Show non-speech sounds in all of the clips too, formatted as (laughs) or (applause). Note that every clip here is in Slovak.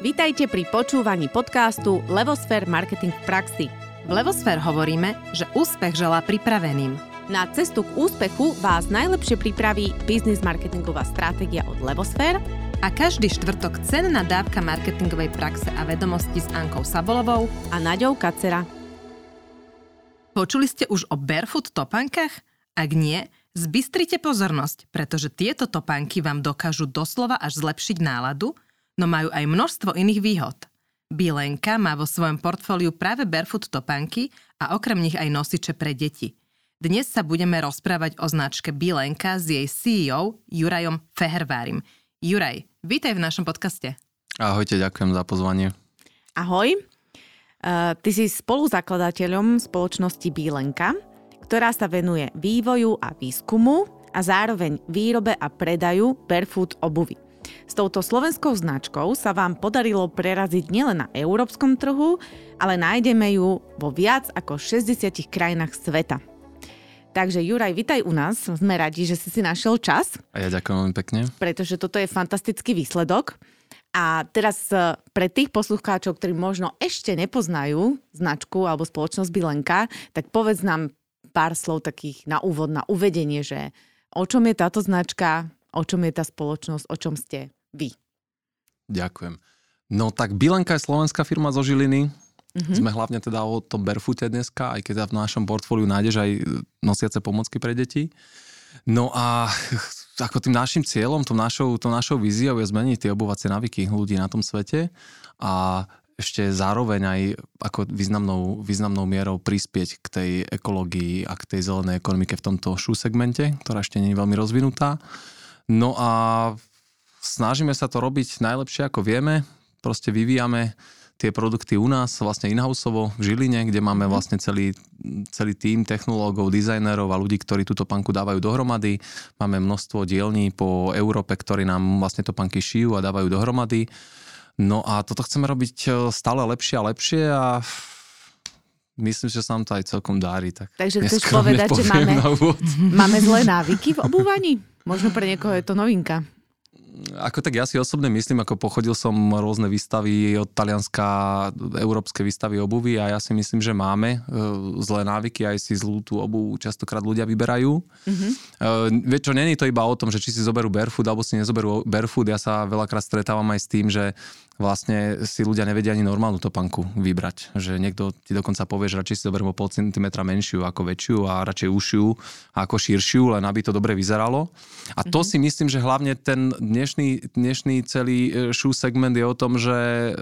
Vítajte pri počúvaní podcastu Levosfér Marketing v praxi. V Levosfér hovoríme, že úspech želá pripraveným. Na cestu k úspechu vás najlepšie pripraví biznis marketingová stratégia od Levosfér a každý štvrtok cenná dávka marketingovej praxe a vedomosti s Ankou Sabolovou a Naďou Kacera. Počuli ste už o barefoot topankách? Ak nie, zbystrite pozornosť, pretože tieto topánky vám dokážu doslova až zlepšiť náladu – no majú aj množstvo iných výhod. Bilenka má vo svojom portfóliu práve barefoot topánky a okrem nich aj nosiče pre deti. Dnes sa budeme rozprávať o značke Bilenka s jej CEO Jurajom Fehervárim. Juraj, vítaj v našom podcaste. Ahojte, ďakujem za pozvanie. Ahoj. Uh, ty si spoluzakladateľom spoločnosti Bílenka, ktorá sa venuje vývoju a výskumu a zároveň výrobe a predaju barefoot obuvy. S touto slovenskou značkou sa vám podarilo preraziť nielen na európskom trhu, ale nájdeme ju vo viac ako 60 krajinách sveta. Takže Juraj, vitaj u nás. Sme radi, že si si našiel čas. A ja ďakujem veľmi pekne. Pretože toto je fantastický výsledok. A teraz e, pre tých poslucháčov, ktorí možno ešte nepoznajú značku alebo spoločnosť Bilenka, tak povedz nám pár slov takých na úvod, na uvedenie, že o čom je táto značka, o čom je tá spoločnosť, o čom ste vy. Ďakujem. No tak Bilenka je slovenská firma zo Žiliny. Mm-hmm. Sme hlavne teda o tom barefoote dneska, aj keď v našom portfóliu nájdeš aj nosiace pomocky pre deti. No a (laughs) ako tým našim cieľom, tou našou, tou našou víziou je zmeniť tie obuvacie navyky ľudí na tom svete a ešte zároveň aj ako významnou, významnou mierou prispieť k tej ekológii a k tej zelenej ekonomike v tomto shoe segmente, ktorá ešte nie je veľmi rozvinutá. No a snažíme sa to robiť najlepšie, ako vieme. Proste vyvíjame tie produkty u nás, vlastne in-houseovo v Žiline, kde máme mhm. vlastne celý, celý tým technológov, dizajnerov a ľudí, ktorí túto panku dávajú dohromady. Máme množstvo dielní po Európe, ktorí nám vlastne to panky šijú a dávajú dohromady. No a toto chceme robiť e, stále lepšie a lepšie a myslím, že sa nám to aj celkom dári. Tak Takže chceš povedať, že máme, (laughs) máme zlé (laughs) návyky v obúvaní? Možno pre niekoho je to novinka. Ako tak ja si osobne myslím, ako pochodil som rôzne výstavy od Talianska, európske výstavy obuvy a ja si myslím, že máme e, zlé návyky, aj si zlú tú obu častokrát ľudia vyberajú. Mm-hmm. Vieš čo, není to iba o tom, že či si zoberú barefoot alebo si nezoberú barefoot. Ja sa veľakrát stretávam aj s tým, že vlastne si ľudia nevedia ani normálnu topanku vybrať. Že niekto ti dokonca povie, že radšej si zoberiem o pol centimetra menšiu ako väčšiu a radšej ušiu ako širšiu, len aby to dobre vyzeralo. A to mm-hmm. si myslím, že hlavne ten dnešný, dnešný celý e, shoe segment je o tom, že e,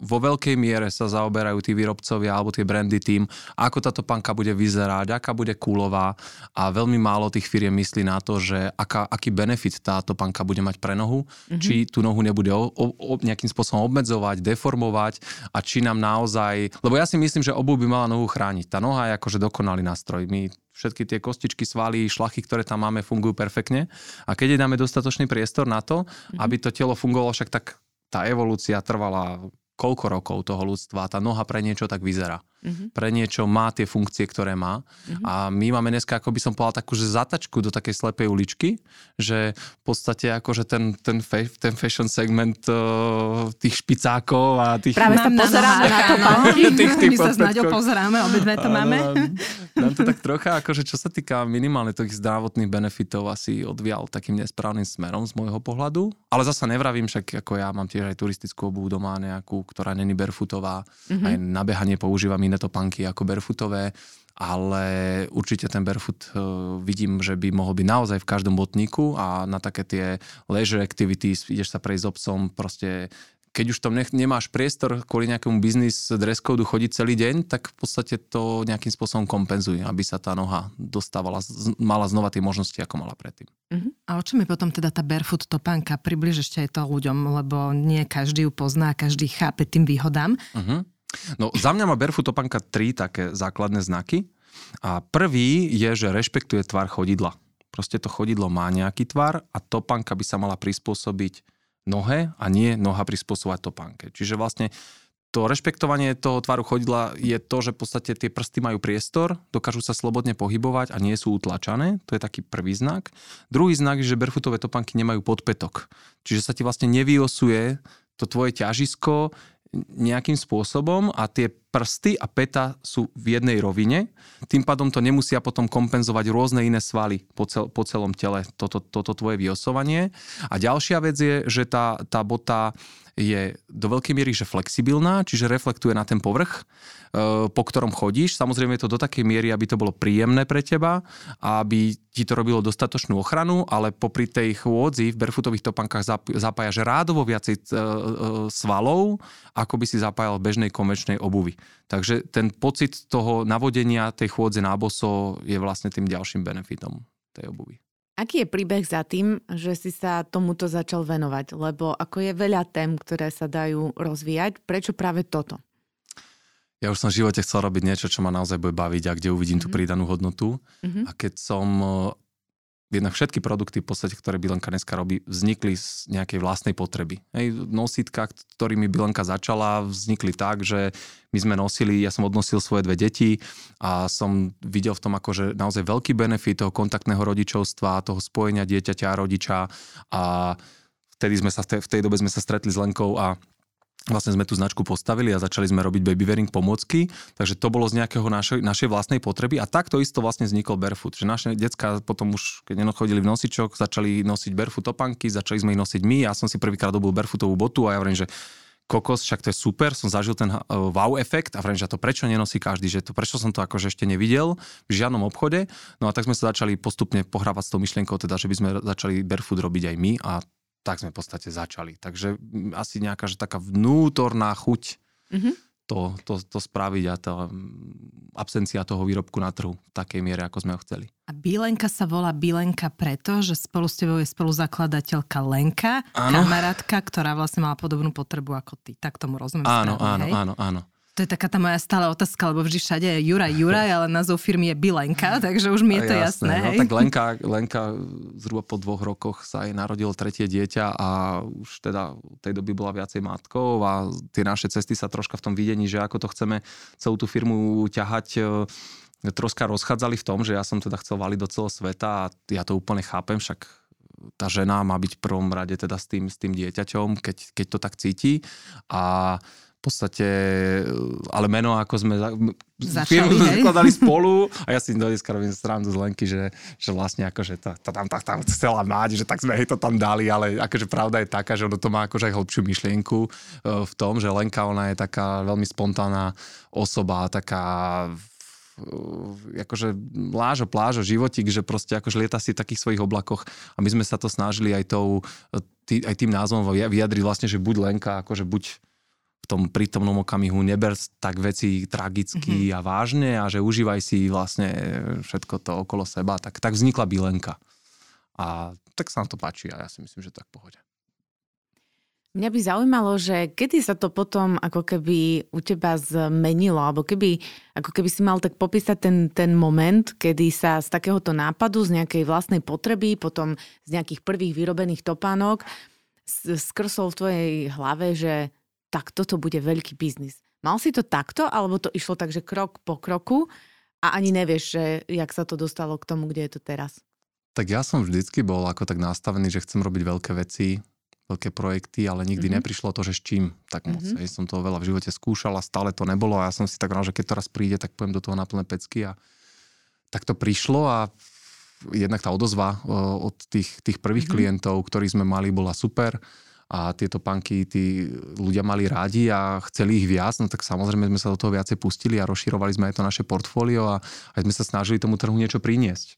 vo veľkej miere sa zaoberajú tí výrobcovia alebo tie brandy tým, ako tá topanka bude vyzerať, aká bude kúlová a veľmi málo tých firiem myslí na to, že aká, aký benefit tá topanka bude mať pre nohu, mm-hmm. či tú nohu nebude o, o, o, nejakým spôsobom obmedzovať, deformovať a či nám naozaj... Lebo ja si myslím, že obu by mala nohu chrániť. Tá noha je akože dokonalý nástroj. My všetky tie kostičky, svaly, šlachy, ktoré tam máme, fungujú perfektne. A keď jej dáme dostatočný priestor na to, mm-hmm. aby to telo fungovalo, však tak tá evolúcia trvala koľko rokov toho ľudstva, tá noha pre niečo tak vyzerá uh-huh. pre niečo má tie funkcie, ktoré má. Uh-huh. A my máme dneska, ako by som povedal, takú že zatačku do takej slepej uličky, že v podstate akože ten, ten, fa- ten fashion segment uh, tých špicákov a tých... Práve sa pozeráme na to, tých, tých My sa s Naďou pozeráme, obidve to máme. Nám to tak trocha, akože čo sa týka minimálne tých zdravotných benefitov, asi odvial takým nesprávnym smerom z môjho pohľadu. Ale zasa nevravím, však ako ja mám tiež aj turistickú obu doma nejakú, ktorá není barefootová. Uh-huh. Aj na behanie používam iné topánky ako barefootové, ale určite ten barefoot uh, vidím, že by mohol byť naozaj v každom botníku a na také tie leisure activities, ideš sa prejsť s obsom, proste keď už tam nech, nemáš priestor kvôli nejakému biznis dress code chodiť celý deň, tak v podstate to nejakým spôsobom kompenzuje, aby sa tá noha dostávala, mala znova tie možnosti, ako mala predtým. Uh-huh. A o čom je potom teda tá barefoot topánka? Približ ešte aj to ľuďom, lebo nie každý ju pozná, každý chápe tým výhodám. Uh-huh. No za mňa má Barefoot topanka tri také základné znaky. A prvý je, že rešpektuje tvar chodidla. Proste to chodidlo má nejaký tvar a topanka by sa mala prispôsobiť nohe a nie noha prispôsobovať topánke. Čiže vlastne to rešpektovanie toho tvaru chodidla je to, že v podstate tie prsty majú priestor, dokážu sa slobodne pohybovať a nie sú utlačané. To je taký prvý znak. Druhý znak je, že barefootové topanky nemajú podpetok. Čiže sa ti vlastne nevyosuje to tvoje ťažisko nejakým spôsobom a tie prsty a peta sú v jednej rovine. Tým pádom to nemusia potom kompenzovať rôzne iné svaly po, cel, po celom tele, toto, toto tvoje vyosovanie. A ďalšia vec je, že tá, tá bota je do veľkej miery že flexibilná, čiže reflektuje na ten povrch, e, po ktorom chodíš. Samozrejme je to do takej miery, aby to bolo príjemné pre teba, aby ti to robilo dostatočnú ochranu, ale popri tej chôdzi v barefootových topankách zapájaš rádovo viacej e, e, svalov, ako by si zapájal v bežnej konvenčnej obuvi. Takže ten pocit toho navodenia tej chôdze na boso je vlastne tým ďalším benefitom tej obuvy. Aký je príbeh za tým, že si sa tomuto začal venovať? Lebo ako je veľa tém, ktoré sa dajú rozvíjať, prečo práve toto? Ja už som v živote chcel robiť niečo, čo ma naozaj bude baviť a kde uvidím mm-hmm. tú mhm. pridanú hodnotu. Mm-hmm. A keď som jednak všetky produkty, v podstate, ktoré Bilenka dneska robí, vznikli z nejakej vlastnej potreby. Hej, nositka, ktorými Bilenka začala, vznikli tak, že my sme nosili, ja som odnosil svoje dve deti a som videl v tom akože naozaj veľký benefit toho kontaktného rodičovstva, toho spojenia dieťaťa a rodiča a vtedy sme sa, v tej dobe sme sa stretli s Lenkou a vlastne sme tú značku postavili a začali sme robiť baby wearing pomocky, takže to bolo z nejakého našej, našej vlastnej potreby a takto isto vlastne vznikol barefoot, že naše decka potom už, keď chodili v nosičoch, začali nosiť barefoot topanky, začali sme ich nosiť my, ja som si prvýkrát dobil barefootovú botu a ja hovorím, že kokos, však to je super, som zažil ten uh, wow efekt a vrajím, že to prečo nenosí každý, že to prečo som to akože ešte nevidel v žiadnom obchode. No a tak sme sa začali postupne pohrávať s tou myšlienkou, teda, že by sme začali barefoot robiť aj my a tak sme v podstate začali. Takže asi nejaká že taká vnútorná chuť mm-hmm. to, to, to spraviť a tá absencia toho výrobku na trhu v takej miere, ako sme ho chceli. A Bilenka sa volá Bilenka preto, že spolu s tebou je spoluzakladateľka Lenka, áno. kamarátka, ktorá vlastne mala podobnú potrebu ako ty. Tak tomu rozumiem. Áno, správne, áno, hej? áno, áno. To je taká tá moja stála otázka, lebo vždy všade je Juraj Juraj, ale názov firmy je Bilenka, takže už mi je to jasné. jasné no, tak Lenka, Lenka zhruba po dvoch rokoch sa jej narodilo tretie dieťa a už teda v tej doby bola viacej matkou a tie naše cesty sa troška v tom videní, že ako to chceme celú tú firmu ťahať e, troška rozchádzali v tom, že ja som teda chcel valiť do celého sveta a ja to úplne chápem, však tá žena má byť v prvom rade teda s tým, s tým dieťaťom, keď, keď to tak cíti a podstate, ale meno, ako sme Začali, zakladali (laughs) spolu a ja si dneska robím srandu z Lenky, že, že vlastne akože to, to tam, tak, tam chcela mať, že tak sme jej to tam dali, ale akože pravda je taká, že ono to má akože aj hlbšiu myšlienku e, v tom, že Lenka ona je taká veľmi spontánna osoba, taká e, akože lážo, plážo, životík, že proste akože lieta si v takých svojich oblakoch a my sme sa to snažili aj, tou, tý, aj tým názvom vyjadriť vlastne, že buď Lenka, akože buď v tom prítomnom okamihu neber tak veci tragicky mm-hmm. a vážne a že užívaj si vlastne všetko to okolo seba. Tak, tak vznikla Bilenka. A tak sa nám to páči a ja si myslím, že tak pohode. Mňa by zaujímalo, že kedy sa to potom ako keby u teba zmenilo, alebo keby, ako keby si mal tak popísať ten, ten moment, kedy sa z takéhoto nápadu, z nejakej vlastnej potreby, potom z nejakých prvých vyrobených topánok skrsol v tvojej hlave, že tak toto bude veľký biznis. Mal si to takto, alebo to išlo tak, že krok po kroku a ani nevieš, že jak sa to dostalo k tomu, kde je to teraz? Tak ja som vždycky bol ako tak nastavený, že chcem robiť veľké veci, veľké projekty, ale nikdy mm-hmm. neprišlo to, že s čím tak moc. Mm-hmm. som to veľa v živote skúšal a stále to nebolo a ja som si tak rád, že keď to raz príde, tak poviem do toho na plné pecky a tak to prišlo a jednak tá odozva od tých, tých prvých mm-hmm. klientov, ktorí sme mali, bola super a tieto panky tí ľudia mali rádi a chceli ich viac, no tak samozrejme sme sa do toho viacej pustili a rozširovali sme aj to naše portfólio a aj sme sa snažili tomu trhu niečo priniesť.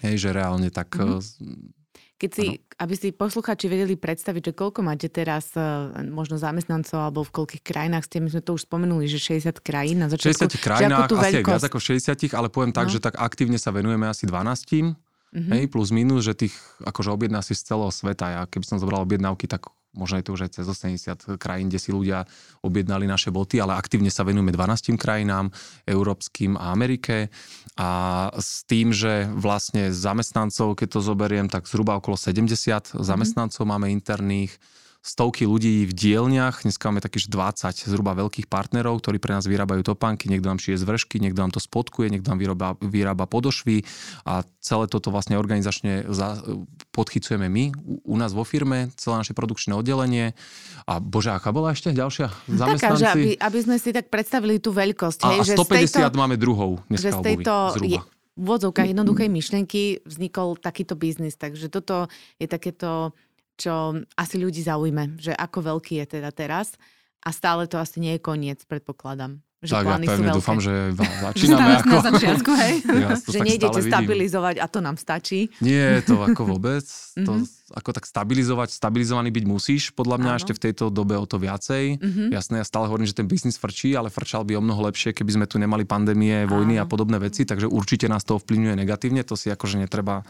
Hej, že reálne tak... Mm-hmm. Keď si, ano. aby si posluchači vedeli predstaviť, že koľko máte teraz e, možno zamestnancov alebo v koľkých krajinách ste, my sme to už spomenuli, že 60 krajín na začiatku. 60 krajinách, asi aj viac ako 60, ale poviem tak, no. že tak aktívne sa venujeme asi 12 mm-hmm. hej, plus minus, že tých akože objedná si z celého sveta. Ja keby som zobral objednávky, tak možno je to už aj cez 80 krajín, kde si ľudia objednali naše boty, ale aktívne sa venujeme 12 krajinám, európskym a Amerike. A s tým, že vlastne zamestnancov, keď to zoberiem, tak zhruba okolo 70 mm-hmm. zamestnancov máme interných, stovky ľudí v dielniach, dneska máme takých 20 zhruba veľkých partnerov, ktorí pre nás vyrábajú topánky, niekto nám šije z vršky, niekto nám to spodkuje, niekto nám vyrába, vyrába podošvy a celé toto vlastne organizačne za, podchycujeme my u, u nás vo firme, celé naše produkčné oddelenie a bože, aká bola ešte ďalšia zamestnanci? Taká, že aby, aby sme si tak predstavili tú veľkosť. A, hej, a 150 že z tejto, máme druhou dneska že z tejto obuvy, zhruba. Je, v úvodzovkách jednoduchej myšlenky vznikol takýto biznis. Takže toto je takéto, čo asi ľudí zaujme, že ako veľký je teda teraz. A stále to asi nie je koniec, predpokladám. Že tak ja plány sú pevne veľké. dúfam, že (laughs) začíname ako... na začiatku, hej. (laughs) Ja to že nejdete stabilizovať a to nám stačí. Nie, to ako vôbec. (laughs) to, Mhm. ako tak stabilizovať, stabilizovaný byť musíš, podľa mňa Áno. ešte v tejto dobe o to viacej. Mhm. Jasné, ja stále hovorím, že ten biznis frčí, ale frčal by o mnoho lepšie, keby sme tu nemali pandémie, vojny a Áno. podobné veci, takže určite nás to ovplyvňuje negatívne, to si akože netreba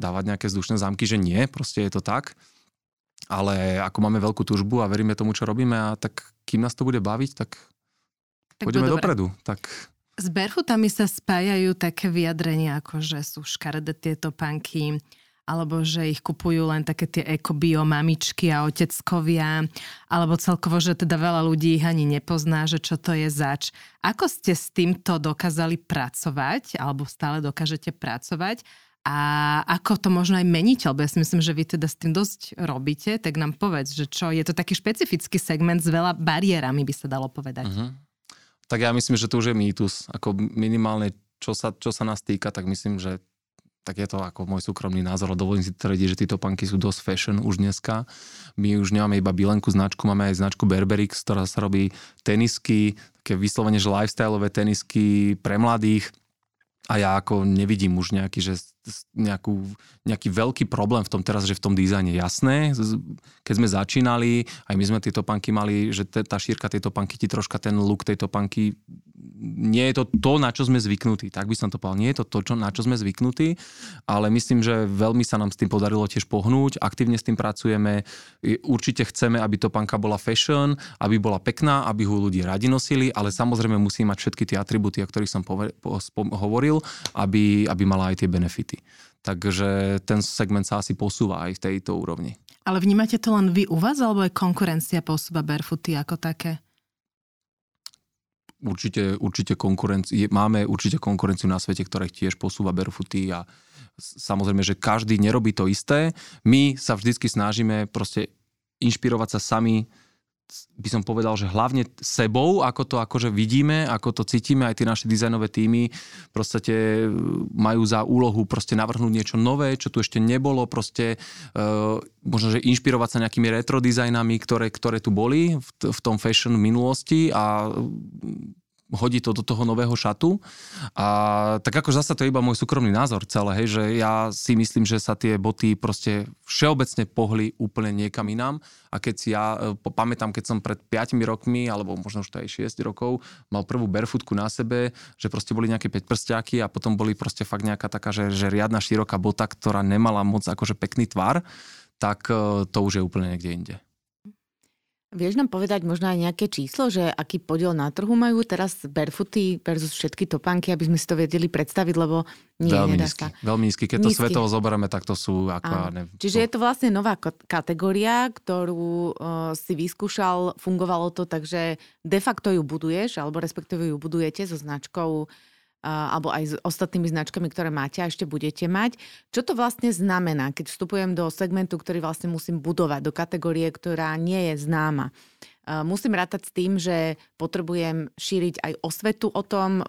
dávať nejaké vzdušné zámky, že nie, proste je to tak. Ale ako máme veľkú túžbu a veríme tomu, čo robíme, a tak kým nás to bude baviť, tak, Tak pôjdeme dopredu. Tak S barefootami sa spájajú také vyjadrenia, ako že sú škaredé tieto panky, alebo že ich kupujú len také tie ekobio mamičky a oteckovia, alebo celkovo, že teda veľa ľudí ich ani nepozná, že čo to je zač. Ako ste s týmto dokázali pracovať, alebo stále dokážete pracovať a ako to možno aj meniť, lebo ja si myslím, že vy teda s tým dosť robíte, tak nám povedz, že čo, je to taký špecifický segment s veľa bariérami, by sa dalo povedať. Mhm. Tak ja myslím, že to už je mýtus. Ako minimálne, čo sa, čo sa nás týka, tak myslím, že tak je to ako môj súkromný názor, ale dovolím si tvrdiť, že tieto panky sú dosť fashion už dneska. My už nemáme iba bilenku značku, máme aj značku Berberix, ktorá sa robí tenisky, také vyslovene, že lifestyleové tenisky pre mladých. A ja ako nevidím už nejaký, že nejakú, nejaký veľký problém v tom teraz, že v tom dizajne jasné. Keď sme začínali, aj my sme tieto panky mali, že te, tá šírka tejto panky ti troška ten look tejto panky nie je to to, na čo sme zvyknutí. Tak by som to povedal. Nie je to to, čo, na čo sme zvyknutí, ale myslím, že veľmi sa nám s tým podarilo tiež pohnúť. Aktívne s tým pracujeme. Určite chceme, aby to panka bola fashion, aby bola pekná, aby ho ľudí radi nosili, ale samozrejme musí mať všetky tie atributy, o ktorých som pove- po- spom- hovoril, aby, aby mala aj tie benefity. Takže ten segment sa asi posúva aj v tejto úrovni. Ale vnímate to len vy u vás, alebo aj konkurencia posúva barefooty ako také? Určite, určite konkurenci- máme určite konkurenciu na svete, ktorá tiež posúva barefooty a samozrejme, že každý nerobí to isté. My sa vždycky snažíme proste inšpirovať sa sami by som povedal, že hlavne sebou, ako to akože vidíme, ako to cítime, aj tie naše dizajnové týmy proste majú za úlohu proste navrhnúť niečo nové, čo tu ešte nebolo, proste uh, možno, že inšpirovať sa nejakými retro dizajnami, ktoré, ktoré tu boli v, v tom fashion v minulosti a hodí to do toho nového šatu. A tak ako zase to je iba môj súkromný názor celé, hej, že ja si myslím, že sa tie boty proste všeobecne pohli úplne niekam inám. A keď si ja e, pamätám, keď som pred 5 rokmi, alebo možno už to aj 6 rokov, mal prvú barefootku na sebe, že proste boli nejaké 5 prstiaky a potom boli proste fakt nejaká taká, že, že riadna široká bota, ktorá nemala moc akože pekný tvar, tak e, to už je úplne niekde inde. Vieš nám povedať možno aj nejaké číslo, že aký podiel na trhu majú teraz barefooty versus všetky topánky, aby sme si to vedeli predstaviť, lebo nie, veľmi nedá nízky, sa. veľmi nízky. Keď to Nízky. svetovo zoberieme, tak to sú ako... Áno. neviem, Čiže je to vlastne nová kategória, ktorú uh, si vyskúšal, fungovalo to, takže de facto ju buduješ, alebo respektíve ju budujete so značkou uh, alebo aj s ostatnými značkami, ktoré máte a ešte budete mať. Čo to vlastne znamená, keď vstupujem do segmentu, ktorý vlastne musím budovať, do kategórie, ktorá nie je známa? Musím rátať s tým, že potrebujem šíriť aj osvetu o tom,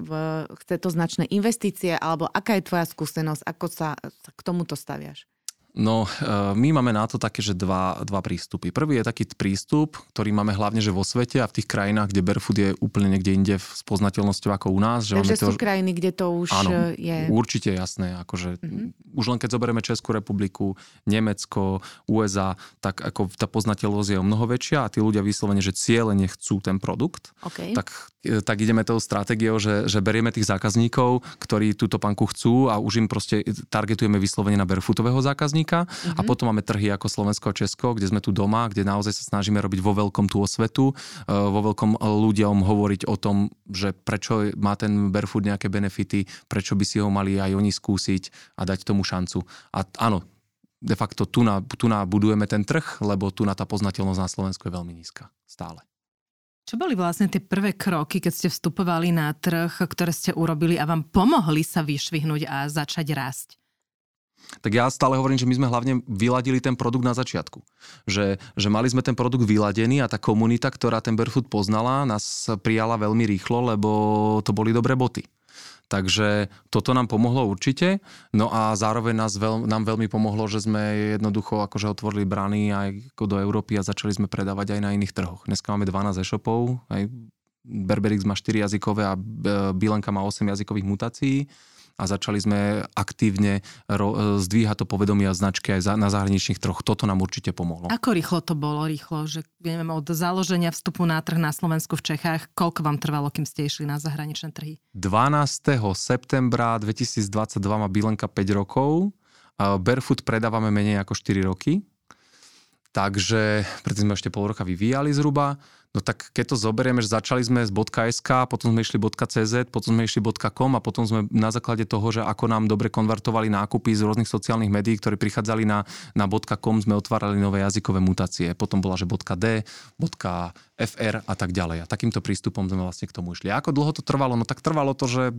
chce to značné investície, alebo aká je tvoja skúsenosť, ako sa k tomuto staviaš? No, e, my máme na to také, že dva, dva prístupy. Prvý je taký prístup, ktorý máme hlavne že vo svete a v tých krajinách, kde barefoot je úplne niekde inde v spoznateľnosťou ako u nás. Že Takže máme sú krajiny, kde to už Áno, eh, je... Určite jasné, akože Mhm. mm-hmm. už len keď zoberieme Českú republiku, Nemecko, USA, tak ako tá poznateľnosť je o mnoho väčšia a tí ľudia vyslovene, že cieľene chcú ten produkt, Okay. tak, tak ideme tou stratégiou, že, že berieme tých zákazníkov, ktorí túto panku chcú a už im proste targetujeme vyslovene na barefootového zákazníka Mhm. a potom máme trhy ako Slovensko a Česko, kde sme tu doma, kde naozaj sa snažíme robiť vo veľkom tú osvetu, e, vo veľkom ľuďom hovoriť o tom, že prečo má ten barefoot nejaké benefity, prečo by si ho mali aj oni skúsiť a dať tomu šancu. A áno, de facto tu na, tu na budujeme ten trh, lebo tu na tá poznateľnosť na Slovensku je veľmi nízka stále. Čo boli vlastne tie prvé kroky, keď ste vstupovali na trh, ktoré ste urobili a vám pomohli sa vyšvihnúť a začať rásť? tak ja stále hovorím, že my sme hlavne vyladili ten produkt na začiatku. Že, že mali sme ten produkt vyladený a tá komunita, ktorá ten Barefoot poznala, nás prijala veľmi rýchlo, lebo to boli dobré boty. Takže toto nám pomohlo určite. No a zároveň nás veľ, nám veľmi pomohlo, že sme jednoducho akože otvorili brany aj do Európy a začali sme predávať aj na iných trhoch. Dneska máme 12 e-shopov, aj Berberix má 4 jazykové a Bilenka má 8 jazykových mutácií a začali sme aktívne ro- zdvíhať to povedomie a značky aj za- na zahraničných troch. Toto nám určite pomohlo. Ako rýchlo to bolo? Rýchlo, že neviem, od založenia vstupu na trh na Slovensku v Čechách, koľko vám trvalo, kým ste išli na zahraničné trhy? 12. septembra 2022 má Bilenka 5 rokov. Barefoot predávame menej ako 4 roky. Takže predtým sme ešte pol roka vyvíjali zhruba. No tak keď to zoberieme, že začali sme z .sk, potom sme išli .cz, potom sme išli .com a potom sme na základe toho, že ako nám dobre konvertovali nákupy z rôznych sociálnych médií, ktoré prichádzali na, na .com, sme otvárali nové jazykové mutácie. Potom bola, že .d, .fr a tak ďalej. A takýmto prístupom sme vlastne k tomu išli. A ako dlho to trvalo? No tak trvalo to, že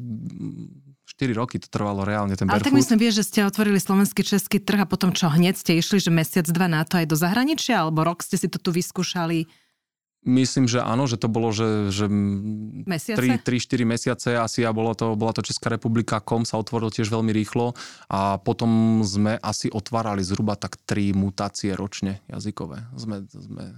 4 roky to trvalo reálne ten Ale Barefoot. tak myslím, vieš, že ste otvorili slovenský český trh a potom čo, hneď ste išli, že mesiac, dva na to aj do zahraničia, alebo rok ste si to tu vyskúšali? Myslím, že áno, že to bolo, že, že Mesiace? 3-4 mesiace asi a bola to, bola to Česká republika, kom sa otvoril tiež veľmi rýchlo a potom sme asi otvárali zhruba tak 3 mutácie ročne jazykové. Sme, sme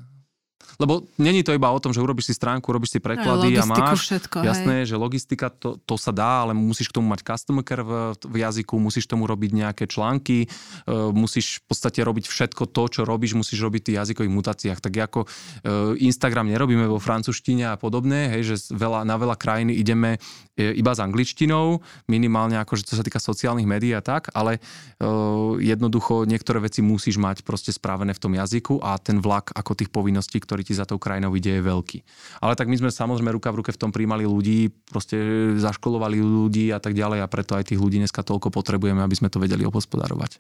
lebo není to iba o tom, že urobíš si stránku, urobíš si preklady a máš. Všetko, jasné, hej. že logistika to, to sa dá, ale musíš k tomu mať customer care v, v jazyku, musíš tomu robiť nejaké články, uh, musíš v podstate robiť všetko to, čo robíš, musíš robiť v tých jazykových mutáciách. Tak ako uh, Instagram nerobíme vo francúzštine a podobne, hej, že veľa, na veľa krajín ideme e, iba s angličtinou, minimálne ako, že to sa týka sociálnych médií a tak, ale uh, jednoducho niektoré veci musíš mať proste spravené v tom jazyku a ten vlak ako tých povinností, ktorý ti za tou krajinou ide, je veľký. Ale tak my sme samozrejme ruka v ruke v tom príjmali ľudí, proste zaškolovali ľudí a tak ďalej a preto aj tých ľudí dneska toľko potrebujeme, aby sme to vedeli obospodarovať.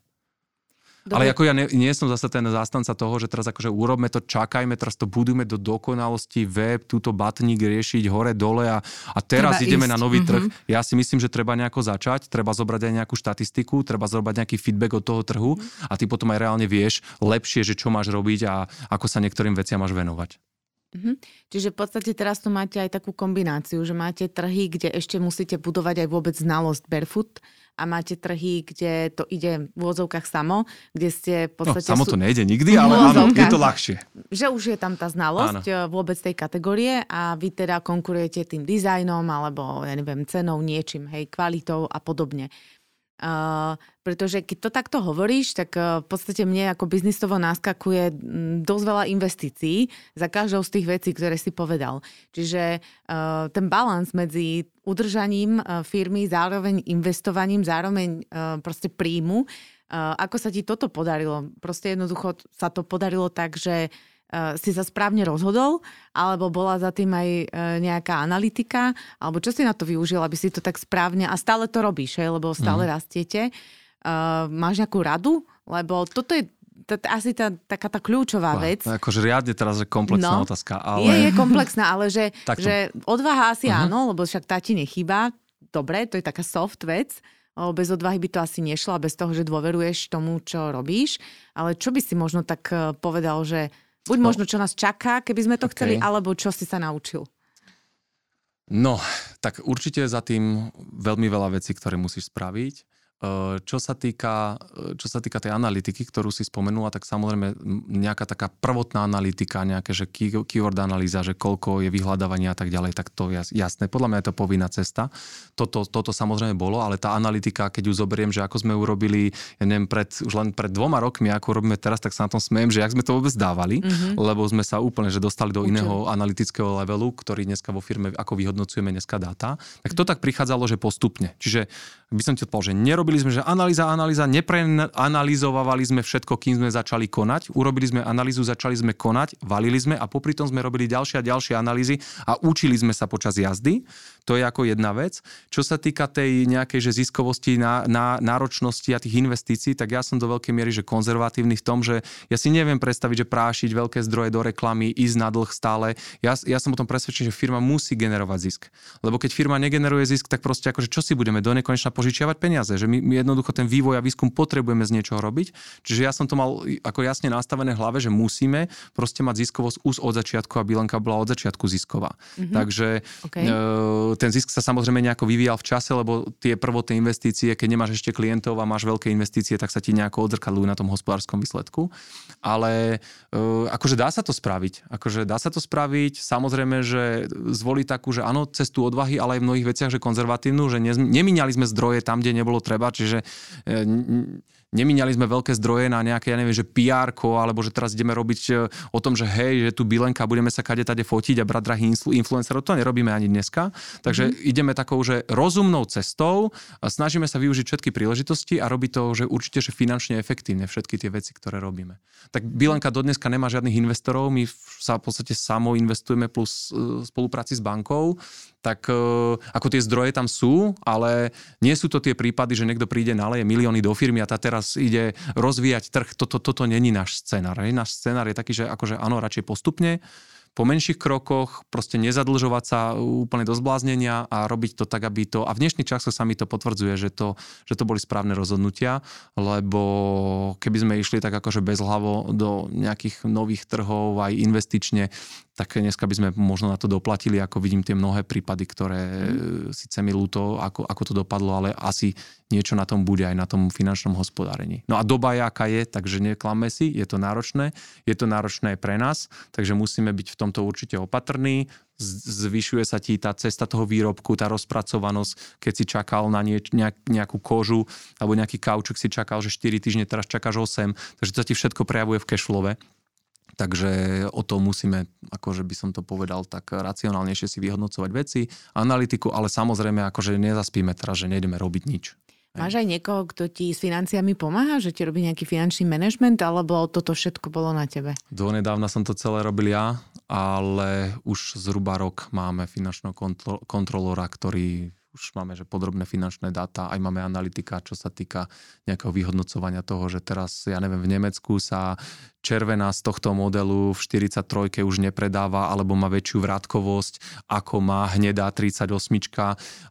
Dobre. Ale ako ja nie, nie som zase ten zástanca toho, že teraz akože urobme to, čakajme, teraz to budujeme do dokonalosti, web, túto batník riešiť hore, dole a, a teraz treba ideme ísť. na nový mm-hmm. trh. Ja si myslím, že treba nejako začať, treba zobrať aj nejakú štatistiku, treba zobrať nejaký feedback od toho trhu mm-hmm. a ty potom aj reálne vieš lepšie, že čo máš robiť a ako sa niektorým veciam máš venovať. Mm-hmm. Čiže v podstate teraz tu máte aj takú kombináciu, že máte trhy, kde ešte musíte budovať aj vôbec znalosť barefoot a máte trhy, kde to ide v úvodzovkách samo, kde ste v no, podstate... No, samo to nejde nikdy, ale áno, je to ľahšie. Že už je tam tá znalosť áno. vôbec tej kategórie a vy teda konkurujete tým dizajnom alebo, ja neviem, cenou, niečím, hej, kvalitou a podobne. Pretože keď to takto hovoríš, tak uh, v podstate mne ako biznisovo naskakuje dosť veľa investícií za každou z tých vecí, ktoré si povedal. Čiže uh, ten balans medzi udržaním uh, firmy, zároveň investovaním, zároveň proste príjmu, ako sa ti toto podarilo? Proste jednoducho sa to podarilo tak, že si sa správne rozhodol, alebo bola za tým aj uh, nejaká analytika, alebo čo si na to využil, aby si to tak správne, a stále to robíš, hej, lebo stále mm. rastiete. Uh, máš nejakú radu? Lebo toto je to je asi tá, taká tá kľúčová vec. Akože riadne teraz je komplexná no, otázka. Ale... Je, je komplexná, ale že, (laughs) že odvaha asi uh-huh. áno, lebo však tá ti nechýba. Dobre, to je taká soft vec. Bez odvahy by to asi nešlo a bez toho, že dôveruješ tomu, čo robíš. Ale čo by si možno tak povedal, že Buď no. možno, čo nás čaká, keby sme to okay. chceli, alebo čo si sa naučil. No, tak určite za tým veľmi veľa vecí, ktoré musíš spraviť. Eh, čo sa, týka, eh, čo sa týka tej analytiky, ktorú si spomenula, tak samozrejme nejaká taká prvotná analytika, nejaké že keyword analýza, že koľko je vyhľadávania a tak ďalej, tak to je jasné. Podľa mňa je to povinná cesta. Toto, toto samozrejme bolo, ale tá analytika, keď ju zoberiem, že ako sme urobili, ja neviem, pred, už len pred dvoma rokmi, ako robíme teraz, tak sa na tom smejem, že jak sme to vôbec dávali, mm-hmm. lebo sme sa úplne že dostali do Učil. iného analytického levelu, ktorý dneska vo firme, ako vyhodnocujeme dneska dáta. Tak to tak prichádzalo, že postupne. Čiže by som ti odpovedal, že urobili sme, že analýza, analýza, nepreanalizovali sme všetko, kým sme začali konať, urobili sme analýzu, začali sme konať, valili sme a popri tom sme robili ďalšie a ďalšie analýzy a učili sme sa počas jazdy. To je ako jedna vec. Čo sa týka tej nejakej že ziskovosti, na, na, náročnosti a tých investícií, tak ja som do veľkej miery že konzervatívny v tom, že ja si neviem predstaviť, že prášiť veľké zdroje do reklamy, ísť na dlh stále. Ja, ja som o tom presvedčený, že firma musí generovať zisk. Lebo keď firma negeneruje zisk, tak proste akože čo si budeme do nekonečna požičiavať peniaze, že my, my jednoducho ten vývoj a výskum potrebujeme z niečoho robiť. Čiže ja som to mal ako jasne nastavené v hlave, že musíme proste mať ziskovosť už od začiatku a bilanka bola od začiatku zisková. Mm-hmm. Takže okay. e, ten zisk sa samozrejme nejako vyvíjal v čase, lebo tie prvotné investície, keď nemáš ešte klientov a máš veľké investície, tak sa ti nejako odzrkadľujú na tom hospodárskom výsledku. Ale e, akože dá sa to spraviť. Akože dá sa to spraviť. Samozrejme, že zvoliť takú, že áno, cestu odvahy, ale aj v mnohých veciach, že konzervatívnu, že nemínali sme zdroje tam, kde nebolo treba, čiže e, Nemíňali sme veľké zdroje na nejaké, ja neviem, že pr alebo že teraz ideme robiť e, o tom, že hej, že tu Bilenka, budeme sa kade tade fotiť a brať drahých influencerov. To nerobíme ani dneska. Takže mm-hmm. ideme takou, že rozumnou cestou snažíme sa využiť všetky príležitosti a robiť to, že určite, že finančne efektívne všetky tie veci, ktoré robíme. Tak Bilenka do dneska nemá žiadnych investorov, my sa v podstate samo investujeme plus e, spolupráci s bankou, tak e, ako tie zdroje tam sú, ale nie sú to tie prípady, že niekto príde, naleje milióny do firmy a tá teraz ide rozvíjať trh. Toto, toto není náš scenár. Náš scenár je taký, že akože áno, radšej postupne, po menších krokoch, proste nezadlžovať sa úplne do zbláznenia a robiť to tak, aby to... A v dnešných časoch sa mi to potvrdzuje, že to, že to boli správne rozhodnutia, lebo keby sme išli tak akože bezhlavo do nejakých nových trhov aj investične, tak dneska by sme možno na to doplatili, ako vidím tie mnohé prípady, ktoré mm. síce mi ľúto, ako, ako to dopadlo, ale asi niečo na tom bude aj na tom finančnom hospodárení. No a doba je, aká je, takže neklamme si, je to náročné, je to náročné aj pre nás, takže musíme byť v tomto určite opatrní, zvyšuje sa ti tá cesta toho výrobku, tá rozpracovanosť, keď si čakal na nieč, nejak, nejakú kožu alebo nejaký kaučuk si čakal, že 4 týždne, teraz čakáš 8, takže to ti všetko prejavuje v cashflowe. Takže o to musíme, akože by som to povedal, tak racionálnejšie si vyhodnocovať veci, analytiku, ale samozrejme, akože nezaspíme teraz, že nejdeme robiť nič. Máš aj niekoho, kto ti s financiami pomáha, že ti robí nejaký finančný manažment, alebo toto všetko bolo na tebe? Donedávna som to celé robil ja, ale už zhruba rok máme finančného kontrolora, ktorý už máme že podrobné finančné dáta, aj máme analytika, čo sa týka nejakého vyhodnocovania toho, že teraz, ja neviem, v Nemecku sa červená z tohto modelu v 43 už nepredáva alebo má väčšiu vrátkovosť, ako má hnedá 38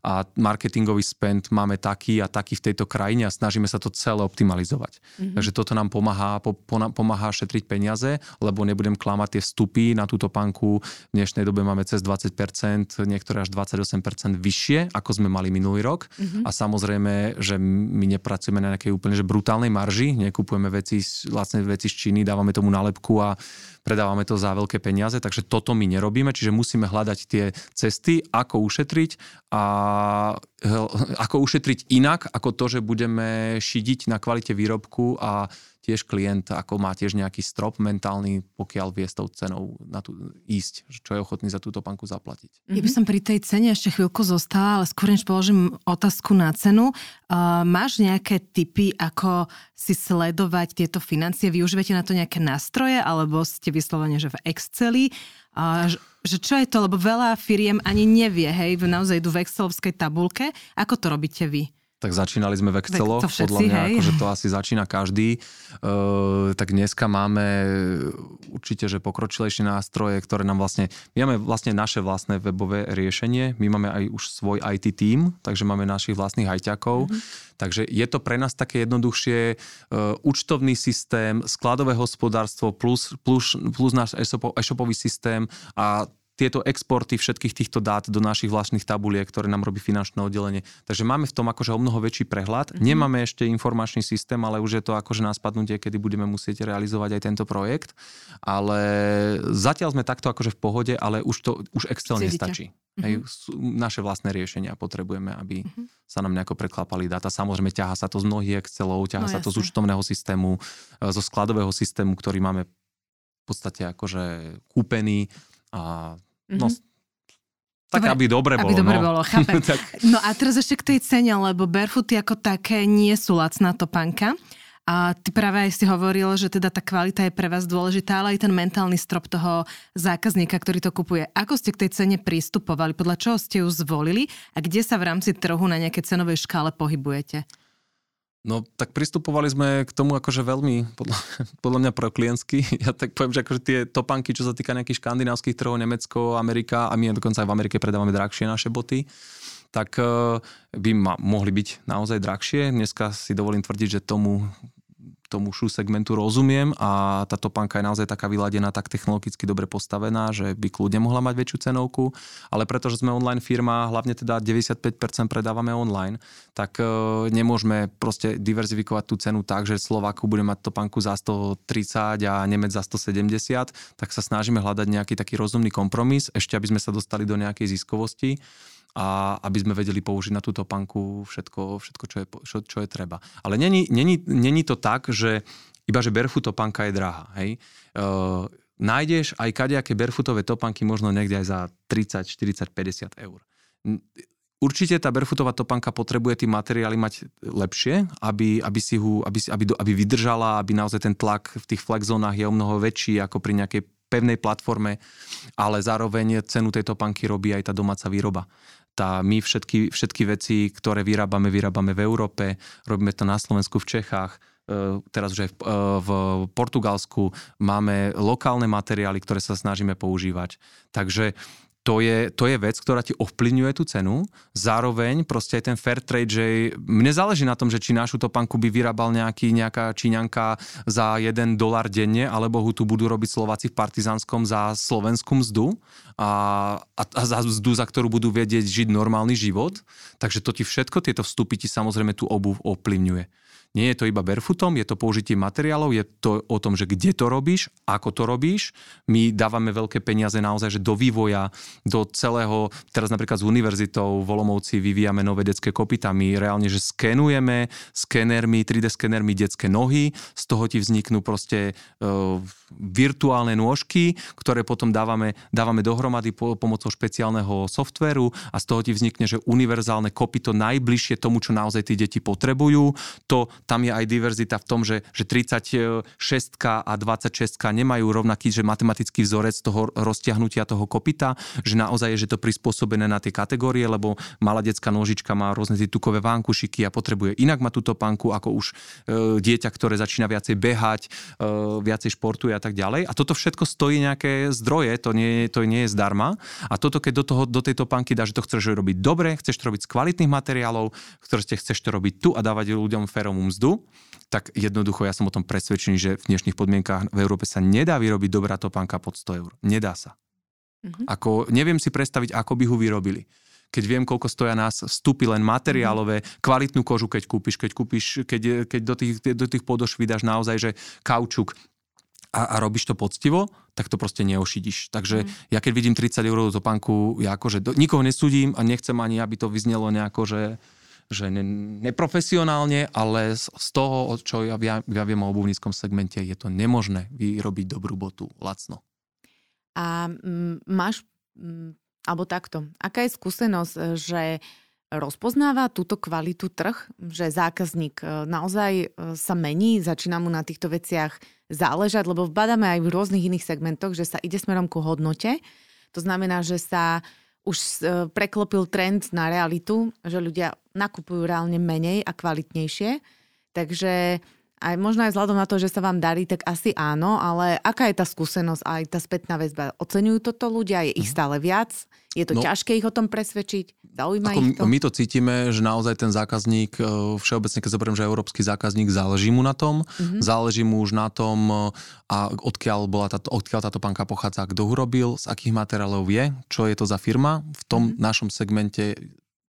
a marketingový spend máme taký a taký v tejto krajine a snažíme sa to celé optimalizovať. Mm-hmm. Takže toto nám pomáha, po, pomáha šetriť peniaze, lebo nebudem klamať tie vstupy na túto panku. V dnešnej dobe máme cez 20%, niektoré až 28% vyššie, ako sme mali minulý rok. Mm-hmm. A samozrejme, že my nepracujeme na nejakej úplne že brutálnej marži, nekupujeme veci, vlastne veci z Číny, dávame dávame tomu nálepku a predávame to za veľké peniaze, takže toto my nerobíme, čiže musíme hľadať tie cesty, ako ušetriť a ako ušetriť inak, ako to, že budeme šidiť na kvalite výrobku a tiež klient ako má tiež nejaký strop mentálny, pokiaľ vie s tou cenou na tú, ísť, čo je ochotný za túto panku zaplatiť. Ja by som pri tej cene ešte chvíľku zostala, ale skôr než položím otázku na cenu, uh, máš nejaké typy, ako si sledovať tieto financie? Využívate na to nejaké nástroje, alebo ste vyslovene, že v Exceli? Uh, že čo je to, lebo veľa firiem ani nevie, hej, naozaj idú v Excelovskej tabulke. Ako to robíte vy? Tak začínali sme v Exceloch, podľa mňa hej. akože to asi začína každý. Uh, tak dneska máme určite, že pokročilejšie nástroje, ktoré nám vlastne, my máme vlastne naše vlastné webové riešenie, my máme aj už svoj IT team, takže máme našich vlastných hajťakov, mm-hmm. takže je to pre nás také jednoduchšie, uh, účtovný systém, skladové hospodárstvo plus, plus, plus náš e-shopový systém a tieto exporty všetkých týchto dát do našich vlastných tabuliek, ktoré nám robí finančné oddelenie. Takže máme v tom akože o mnoho väčší prehľad. Mm-hmm. Nemáme ešte informačný systém, ale už je to akože na spadnutie, kedy budeme musieť realizovať aj tento projekt. Ale zatiaľ sme takto akože v pohode, ale už to už Excel Cílite. nestačí. Mm-hmm. Hej, naše vlastné riešenia potrebujeme, aby mm-hmm. sa nám nejako preklapali dáta. Samozrejme, ťaha sa to z mnohých Excelov, ťaha no, sa jasne. to z účtovného systému, zo skladového systému, ktorý máme v podstate akože kúpený a no, mm-hmm. Tak Dobre, aby dobre bolo. Aby dobre no. bolo, (laughs) chápem. tak, No a teraz ešte k tej cene, lebo barefooty ako také nie sú lacná topánka. A ty práve aj si hovoril, že teda tá kvalita je pre vás dôležitá, ale aj ten mentálny strop toho zákazníka, ktorý to kupuje. Ako ste k tej cene pristupovali? Podľa čoho ste ju zvolili? A kde sa v rámci trhu na nejakej cenovej škále pohybujete? No tak pristupovali sme k tomu akože veľmi, podľa, (laughs) podľa mňa pro klientsky. Ja tak poviem, že akože tie topanky, čo sa týka nejakých škandinávskych trhov, Nemecko, Amerika a my dokonca aj v Amerike predávame drahšie naše boty, tak eh, by ma, mohli byť naozaj drahšie. Dneska si dovolím tvrdiť, že tomu tomu shoe segmentu rozumiem a tá topánka je naozaj taká vyladená, tak technologicky dobre postavená, že by kľudne mohla mať väčšiu cenovku, ale pretože sme online firma, hlavne teda 95% predávame online, tak e, nemôžeme proste diverzifikovať tú cenu tak, že Slováku bude mať topánku za 130 a Nemec za 170, tak sa snažíme hľadať nejaký taký rozumný kompromis, ešte aby sme sa dostali do nejakej ziskovosti a aby sme vedeli použiť na túto panku všetko, všetko čo, je, čo, čo je treba. Ale není, není, není to tak, že iba že barefoot topanka je drahá. Hej? Uh, nájdeš aj kadejaké barefootové topanky možno niekde aj za 30, 40, 50 eur. Určite tá barefootová topanka potrebuje tie materiály mať lepšie, aby, aby, si hu, aby, aby, aby vydržala, aby naozaj ten tlak v tých flex zónach je o mnoho väčší ako pri nejakej pevnej platforme, ale zároveň cenu tejto panky robí aj tá domáca výroba tá, my všetky, všetky veci, ktoré vyrábame, vyrábame v Európe, robíme to na Slovensku, v Čechách, e, teraz už aj v, e, v Portugalsku máme lokálne materiály, ktoré sa snažíme používať. Takže to je, to je vec, ktorá ti ovplyvňuje tú cenu. Zároveň proste aj ten fair trade, že mne záleží na tom, že či našu topanku by vyrábal nejaký, nejaká Číňanka za 1 dolar denne, alebo ho tu budú robiť Slováci v Partizánskom za slovenskú mzdu a, a, a za mzdu, za ktorú budú vedieť žiť normálny život. Takže to ti všetko, tieto vstupy ti samozrejme tú obu ovplyvňuje. Nie je to iba barefootom, je to použitie materiálov, je to o tom, že kde to robíš, ako to robíš. My dávame veľké peniaze naozaj, že do vývoja, do celého, teraz napríklad s univerzitou v Olomovci vyvíjame nové detské kopyta. My reálne, že skenujeme skenermi, 3D skenermi detské nohy, z toho ti vzniknú proste uh, virtuálne nôžky, ktoré potom dávame, dávame dohromady po, pomocou špeciálneho softvéru a z toho ti vznikne, že univerzálne kopyto najbližšie tomu, čo naozaj tí deti potrebujú. To tam je aj diverzita v tom, že, že 36 a 26 nemajú rovnaký že matematický vzorec toho roztiahnutia toho kopita, že naozaj je že to prispôsobené na tie kategórie, lebo malá detská nožička má rôzne tukové vánkušiky a potrebuje inak mať túto panku ako už e, dieťa, ktoré začína viacej behať, e, viacej športuje a tak ďalej. A toto všetko stojí nejaké zdroje, to nie, to nie je zdarma. A toto, keď do, toho, do tejto panky dáš, že to chceš robiť dobre, chceš to robiť z kvalitných materiálov, ktoré chceš to robiť tu a dávať ľuďom férovú mzdu, tak jednoducho ja som o tom presvedčený, že v dnešných podmienkách v Európe sa nedá vyrobiť dobrá topánka pod 100 eur. Nedá sa. Mm-hmm. Ako, neviem si predstaviť, ako by ho vyrobili keď viem, koľko stoja nás vstupy len materiálové, kvalitnú kožu, keď kúpiš, keď kúpiš, keď, keď do tých, do tých podoš vydáš naozaj, že kaučuk a, a robíš to poctivo, tak to proste neošidíš. Takže mm. ja keď vidím 30 eur do topánku, ja akože do, nikoho nesúdim a nechcem ani, aby to vyznelo nejako, že že ne, neprofesionálne, ale z, z toho, čo ja, ja, ja viem o obuvníckom segmente, je to nemožné vyrobiť dobrú botu lacno. A m, máš, m, alebo takto, aká je skúsenosť, že rozpoznáva túto kvalitu trh, že zákazník e, naozaj e, sa mení, začína mu na týchto veciach záležať, lebo vbadáme aj v rôznych iných segmentoch, že sa ide smerom ku hodnote. To znamená, že sa už e, preklopil trend na realitu, že ľudia nakupujú reálne menej a kvalitnejšie. Takže aj možno aj vzhľadom na to, že sa vám darí, tak asi áno, ale aká je tá skúsenosť aj tá spätná väzba? Oceňujú toto ľudia? Je ich mhm. stále viac? Je to no, ťažké ich o tom presvedčiť? Zaujíma ako ich to? My to cítime, že naozaj ten zákazník, e, všeobecne keď zoberiem, že európsky zákazník, záleží mu na tom, mm-hmm. záleží mu už na tom, e, a odkiaľ, bola táto, odkiaľ táto panka pochádza, kto ho robil, z akých materiálov je, čo je to za firma. V tom mm-hmm. našom segmente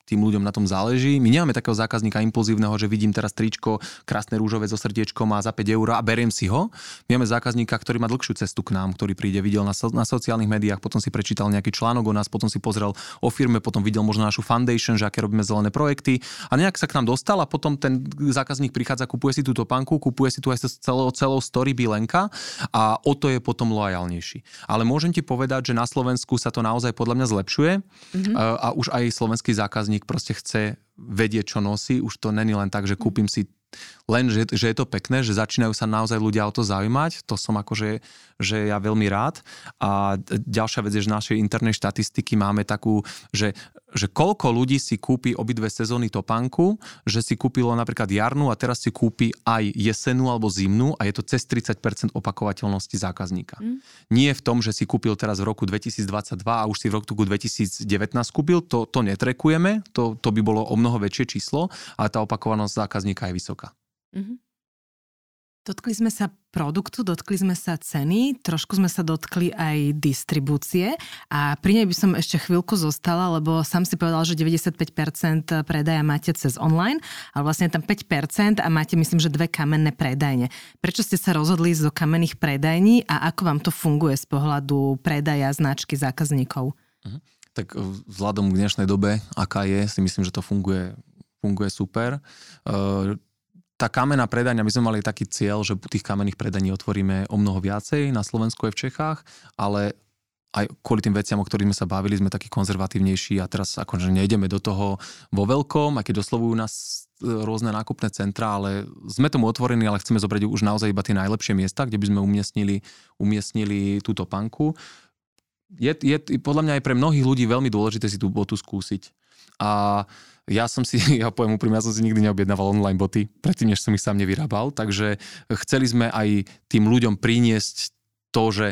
tým ľuďom na tom záleží. My nemáme takého zákazníka impulzívneho, že vidím teraz tričko krásne rúžové so srdiečkom a za 5 eur a beriem si ho. My máme zákazníka, ktorý má dlhšiu cestu k nám, ktorý príde, videl na, so, na sociálnych médiách, potom si prečítal nejaký článok o nás, potom si pozrel o firme, potom videl možno našu foundation, že aké robíme zelené projekty a nejak sa k nám dostal a potom ten zákazník prichádza, kupuje si túto panku, kupuje si tu aj celou, celou story Bilenka a o to je potom lojalnejší. Ale môžem ti povedať, že na Slovensku sa to naozaj podľa mňa zlepšuje mm-hmm. a už aj slovenský zákazník proste chce vedieť, čo nosí. Už to není len tak, že kúpim si len, že, že je to pekné, že začínajú sa naozaj ľudia o to zaujímať. To som akože že ja veľmi rád. A ďalšia vec je, že našej internej štatistiky máme takú, že, že koľko ľudí si kúpi obidve sezóny topánku, že si kúpilo napríklad jarnú a teraz si kúpi aj jesenú alebo zimnú a je to cez 30% opakovateľnosti zákazníka. Mm. Nie v tom, že si kúpil teraz v roku 2022 a už si v roku 2019 kúpil, to, to netrekujeme, to, to by bolo o mnoho väčšie číslo, ale tá opakovanosť zákazníka je vysoká. Mm-hmm. Dotkli sme sa produktu, dotkli sme sa ceny, trošku sme sa dotkli aj distribúcie a pri nej by som ešte chvíľku zostala, lebo sám si povedal, že 95% predaja máte cez online, ale vlastne tam 5% a máte myslím, že dve kamenné predajne. Prečo ste sa rozhodli ísť do kamenných predajní a ako vám to funguje z pohľadu predaja značky zákazníkov? Mhm. Tak e, vzhľadom k dnešnej dobe, aká je, si myslím, že to funguje, funguje super. Uh, tá kamenná predajňa, my sme mali taký cieľ, že tých kamenných predaní otvoríme o mnoho viacej na Slovensku aj v Čechách, ale aj kvôli tým veciam, o ktorých sme sa bavili, sme takí konzervatívnejší a teraz akože nejdeme do toho vo veľkom, aj keď nás e, rôzne nákupné centra, ale sme tomu otvorení, ale chceme zobrať už naozaj iba tie najlepšie miesta, kde by sme umiestnili, umiestnili túto panku. Je, je podľa mňa aj pre mnohých ľudí veľmi dôležité si tú botu skúsiť. A ja som si, (laughs) ja poviem úprimne, ja som si nikdy neobjednával online boty, predtým, než som ich sám nevyrábal, takže chceli sme aj tým ľuďom priniesť to, že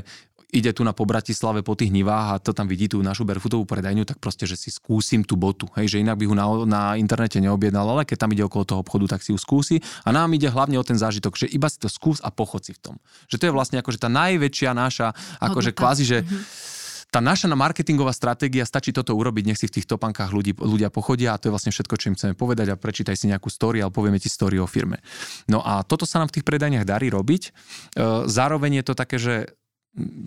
ide tu na po Bratislave po tých nivách a to tam vidí tú našu barefootovú predajňu, tak proste, že si skúsim tú botu. Hej, že inak by ho na, na internete neobjednal, ale keď tam ide okolo toho obchodu, tak si ju skúsi. A nám ide hlavne o ten zážitok, že iba si to skús a pochod si v tom. Že to je vlastne akože tá najväčšia naša, akože kvázi, že mm-hmm tá naša marketingová stratégia, stačí toto urobiť, nech si v tých topankách ľudí, ľudia pochodia a to je vlastne všetko, čo im chceme povedať a prečítaj si nejakú story, ale povieme ti story o firme. No a toto sa nám v tých predajniach darí robiť. E, zároveň je to také, že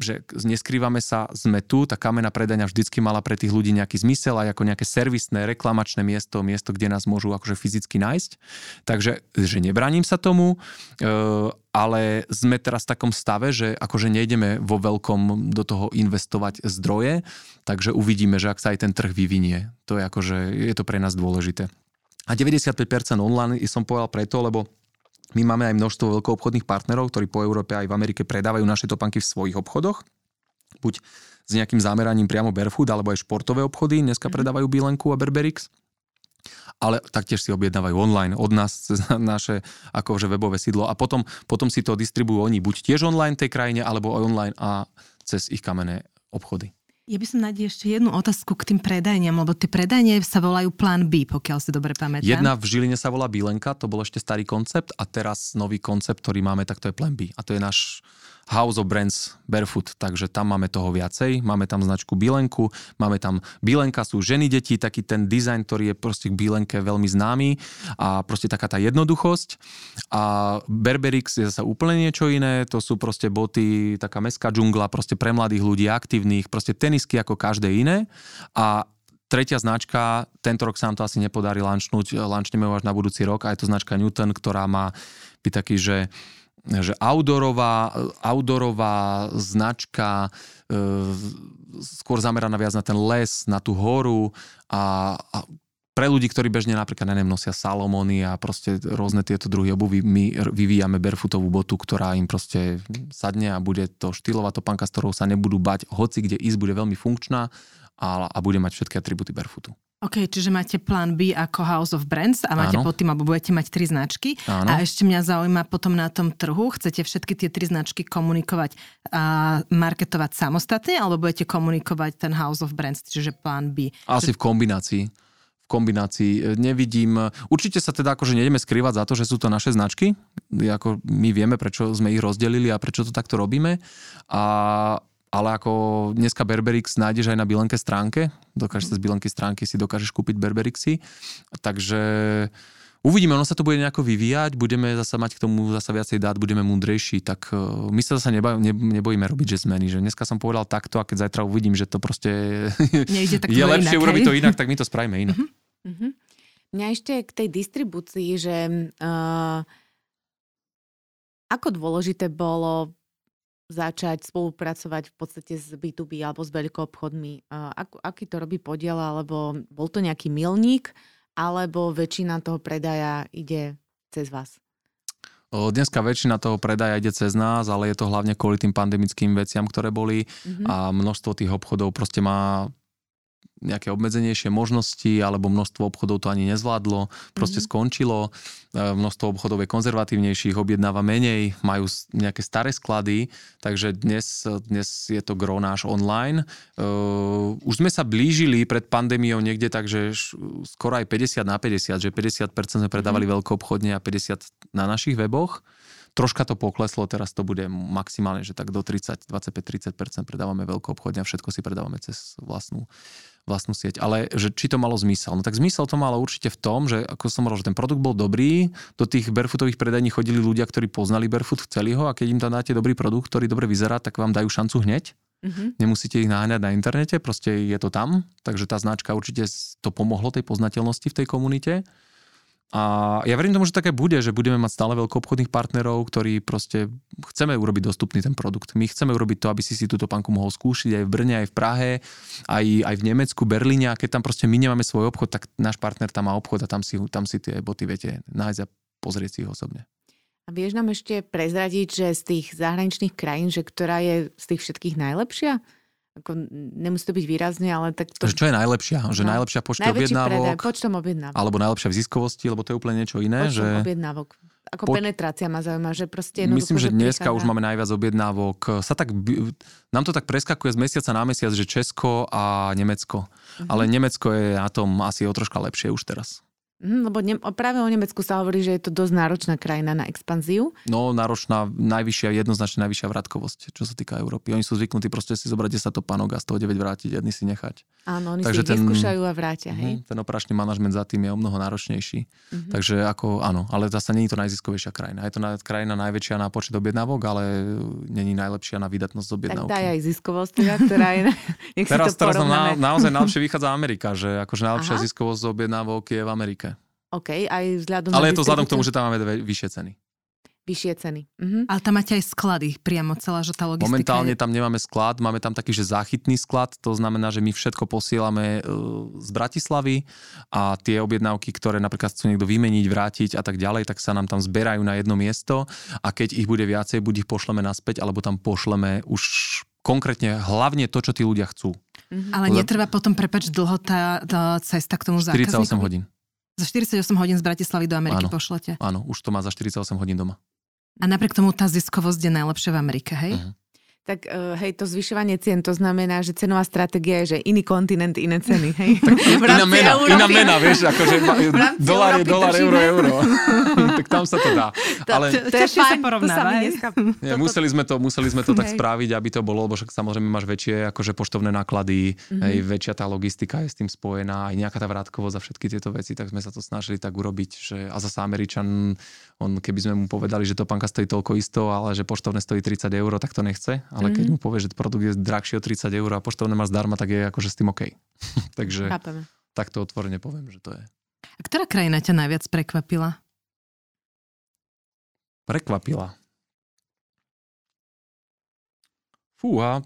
že neskrývame sa, sme tu, tá kamená predania vždycky mala pre tých ľudí nejaký zmysel aj ako nejaké servisné, reklamačné miesto, miesto, kde nás môžu akože fyzicky nájsť. Takže, že nebraním sa tomu, e, ale sme teraz v takom stave, že akože nejdeme vo veľkom do toho investovať zdroje, takže uvidíme, že ak sa aj ten trh vyvinie. To je akože, je to pre nás dôležité. A 95% online som povedal preto, lebo my máme aj množstvo veľkoobchodných partnerov, ktorí po Európe aj v Amerike predávajú naše topanky v svojich obchodoch. Buď s nejakým zameraním priamo Barefoot, alebo aj športové obchody dneska mm-hmm. predávajú Bilenku a Berberix ale taktiež si objednávajú online od nás cez naše akože webové sídlo a potom, potom si to distribujú oni buď tiež online tej krajine, alebo aj online a cez ich kamenné obchody. Ja by som nájde ešte jednu otázku k tým predajniam, lebo tie predajne sa volajú plán B, pokiaľ si dobre pamätám. Jedna v Žiline sa volá Bilenka, to bol ešte starý koncept a teraz nový koncept, ktorý máme, tak to je plán B. A to je náš House of Brands Barefoot, takže tam máme toho viacej. Máme tam značku Bilenku, máme tam Bilenka sú ženy, deti, taký ten dizajn, ktorý je proste k Bilenke veľmi známy a proste taká tá jednoduchosť. A Berberix je zase úplne niečo iné, to sú proste boty, taká mestská džungla, proste pre mladých ľudí, aktívnych, proste tenisky ako každé iné. A tretia značka, tento rok sa nám to asi nepodarí lančnúť, lančneme ho až na budúci rok a je to značka Newton, ktorá má byť taký, že že outdoorová, outdoorová značka e, skôr zameraná viac na ten les, na tú horu a, a pre ľudí, ktorí bežne napríklad neviem, nosia Salomony a proste rôzne tieto druhy obuvy, my vyvíjame barefootovú botu, ktorá im proste sadne a bude to štýlová topanka, s ktorou sa nebudú bať, hoci kde ísť, bude veľmi funkčná a, a bude mať všetky atributy barefootu. OK, čiže máte plán B ako House of Brands a máte Áno. pod tým, alebo budete mať tri značky. Áno. A ešte mňa zaujíma potom na tom trhu, chcete všetky tie tri značky komunikovať a marketovať samostatne, alebo budete komunikovať ten House of Brands, čiže plán B? Asi v kombinácii v kombinácii. Nevidím, určite sa teda akože nejdeme skrývať za to, že sú to naše značky, ako my vieme, prečo sme ich rozdelili a prečo to takto robíme a ale ako dneska Berberix nájdeš aj na Bilenke stránke, dokážeš mm. z Bilenky stránky si dokážeš kúpiť Berberixy, takže Uvidíme, ono sa to bude nejako vyvíjať, budeme zase mať k tomu zase viacej dát, budeme múdrejší, tak e, my sa zase neba, ne, nebojíme robiť že zmeny, že dneska som povedal takto a keď zajtra uvidím, že to proste (laughs) Nejde, tak (laughs) je lepšie inak, urobiť hej? to inak, tak my to spravíme inak. Uh-huh. Uh-huh. Mňa ešte k tej distribúcii, že uh, ako dôležité bolo začať spolupracovať v podstate s B2B alebo s veľkoobchodmi? Ak, aký to robí podiel, alebo bol to nejaký milník? alebo väčšina toho predaja ide cez vás? Dneska väčšina toho predaja ide cez nás, ale je to hlavne kvôli tým pandemickým veciam, ktoré boli mm-hmm. a množstvo tých obchodov proste má nejaké obmedzenejšie možnosti alebo množstvo obchodov to ani nezvládlo, proste mm-hmm. skončilo, e, množstvo obchodov je konzervatívnejších, objednáva menej, majú nejaké staré sklady, takže dnes, dnes je to gro náš online. Uh, už sme sa blížili pred pandémiou niekde tak, že skoro aj 50 na 50, že 50% sme predávali mm-hmm. veľkoobchodne a 50 na našich weboch. Troška to pokleslo, teraz to bude maximálne, že tak do 30, 25-30% predávame veľko obchodne a všetko si predávame cez vlastnú, vlastnú sieť. Ale že či to malo zmysel? No tak zmysel to malo určite v tom, že ako som hovoril, že ten produkt bol dobrý, do tých barefootových predajní chodili ľudia, ktorí poznali barefoot, chceli ho a keď im tam dáte dobrý produkt, ktorý dobre vyzerá, tak vám dajú šancu hneď. Mm-hmm. Nemusíte ich naháňať na internete, proste je to tam, takže tá značka určite to pomohlo tej poznateľnosti v tej komunite. A ja verím tomu, že také bude, že budeme mať stále veľko obchodných partnerov, ktorí proste chceme urobiť dostupný ten produkt. My chceme urobiť to, aby si si túto panku mohol skúšiť aj v Brne, aj v Prahe, aj, aj v Nemecku, Berlíne. A keď tam proste my nemáme svoj obchod, tak náš partner tam má obchod a tam si, tam si tie boty viete nájsť a pozrieť si ich osobne. A vieš nám ešte prezradiť, že z tých zahraničných krajín, že ktorá je z tých všetkých najlepšia? Ako nemusí to byť výrazne, ale tak to... Čo je najlepšia? Že no. najlepšia počte objednávok? Predaj, počtom objednávok. Alebo najlepšia v ziskovosti, lebo to je úplne niečo iné. Počtom že... objednávok. Ako po... penetrácia ma zaujíma, že proste Myslím, že dneska prichádza. už máme najviac objednávok. Sa tak, nám to tak preskakuje z mesiaca na mesiac, že Česko a Nemecko. Uh-huh. Ale Nemecko je na tom asi o troška lepšie už teraz. Mm, lebo ne, práve o Nemecku sa hovorí, že je to dosť náročná krajina na expanziu. No, náročná, najvyššia, jednoznačne najvyššia vratkovosť, čo sa týka Európy. Oni sú zvyknutí proste si zobrať 10 topánok a z toho 9 vrátiť, jedný si nechať. Áno, oni Takže si ten, vyskúšajú a vrátia, hej? Mhm, ten operačný manažment za tým je o mnoho náročnejší. Mm-hmm. Takže ako, áno, ale zase není to najziskovejšia krajina. Je to na, krajina najväčšia na počet objednávok, ale není najlepšia na vydatnosť objednávky. Tak daj aj ziskovosť, teda, ktorá je... (laughs) Nech teraz, to teraz na, naozaj najlepšie vychádza Amerika, že akože najlepšia Aha. ziskovosť objednávok je v Amerike. OK, aj vzhľadom Ale je to vzhľadom k tomu, že tam máme vyššie ceny. Vyššie ceny. Mhm. Ale tam máte aj sklady priamo celá, že tá logistika Momentálne je... tam nemáme sklad, máme tam taký, že záchytný sklad, to znamená, že my všetko posielame e, z Bratislavy a tie objednávky, ktoré napríklad chcú niekto vymeniť, vrátiť a tak ďalej, tak sa nám tam zberajú na jedno miesto a keď ich bude viacej, buď ich pošleme naspäť, alebo tam pošleme už konkrétne hlavne to, čo tí ľudia chcú. Mhm. Ale netrvá potom, prepač, dlho tá, tá cesta k tomu 48 hodín. Za 48 hodín z Bratislavy do Ameriky áno, pošlete. Áno, už to má za 48 hodín doma. A napriek tomu tá ziskovosť je najlepšia v Amerike, hej? Uh-huh tak uh, hej, to zvyšovanie cien, to znamená, že cenová stratégia je, že iný kontinent, iné ceny, hej? (laughs) iná mena, Európy. iná mena, vieš, akože (laughs) dolár je dolár, euro, euro. (laughs) tak tam sa to dá. To, Ale... To, to, to je fajn, to sa mi Nie, museli sme to, museli sme to tak spraviť, aby to bolo, lebo však samozrejme máš väčšie akože poštovné náklady, mm-hmm. hej, väčšia tá logistika je s tým spojená, aj nejaká tá vrátkovosť a všetky tieto veci, tak sme sa to snažili tak urobiť, že a zase Američan, on keby sme mu povedali, že to panka stojí toľko isto, ale že poštovné stojí 30 eur, tak to nechce ale keď mm-hmm. mu povie, že produkt je drahší o 30 eur a poštovné má zdarma, tak je akože s tým OK. (laughs) Takže tak to otvorene poviem, že to je. A ktorá krajina ťa najviac prekvapila? Prekvapila. Fúha,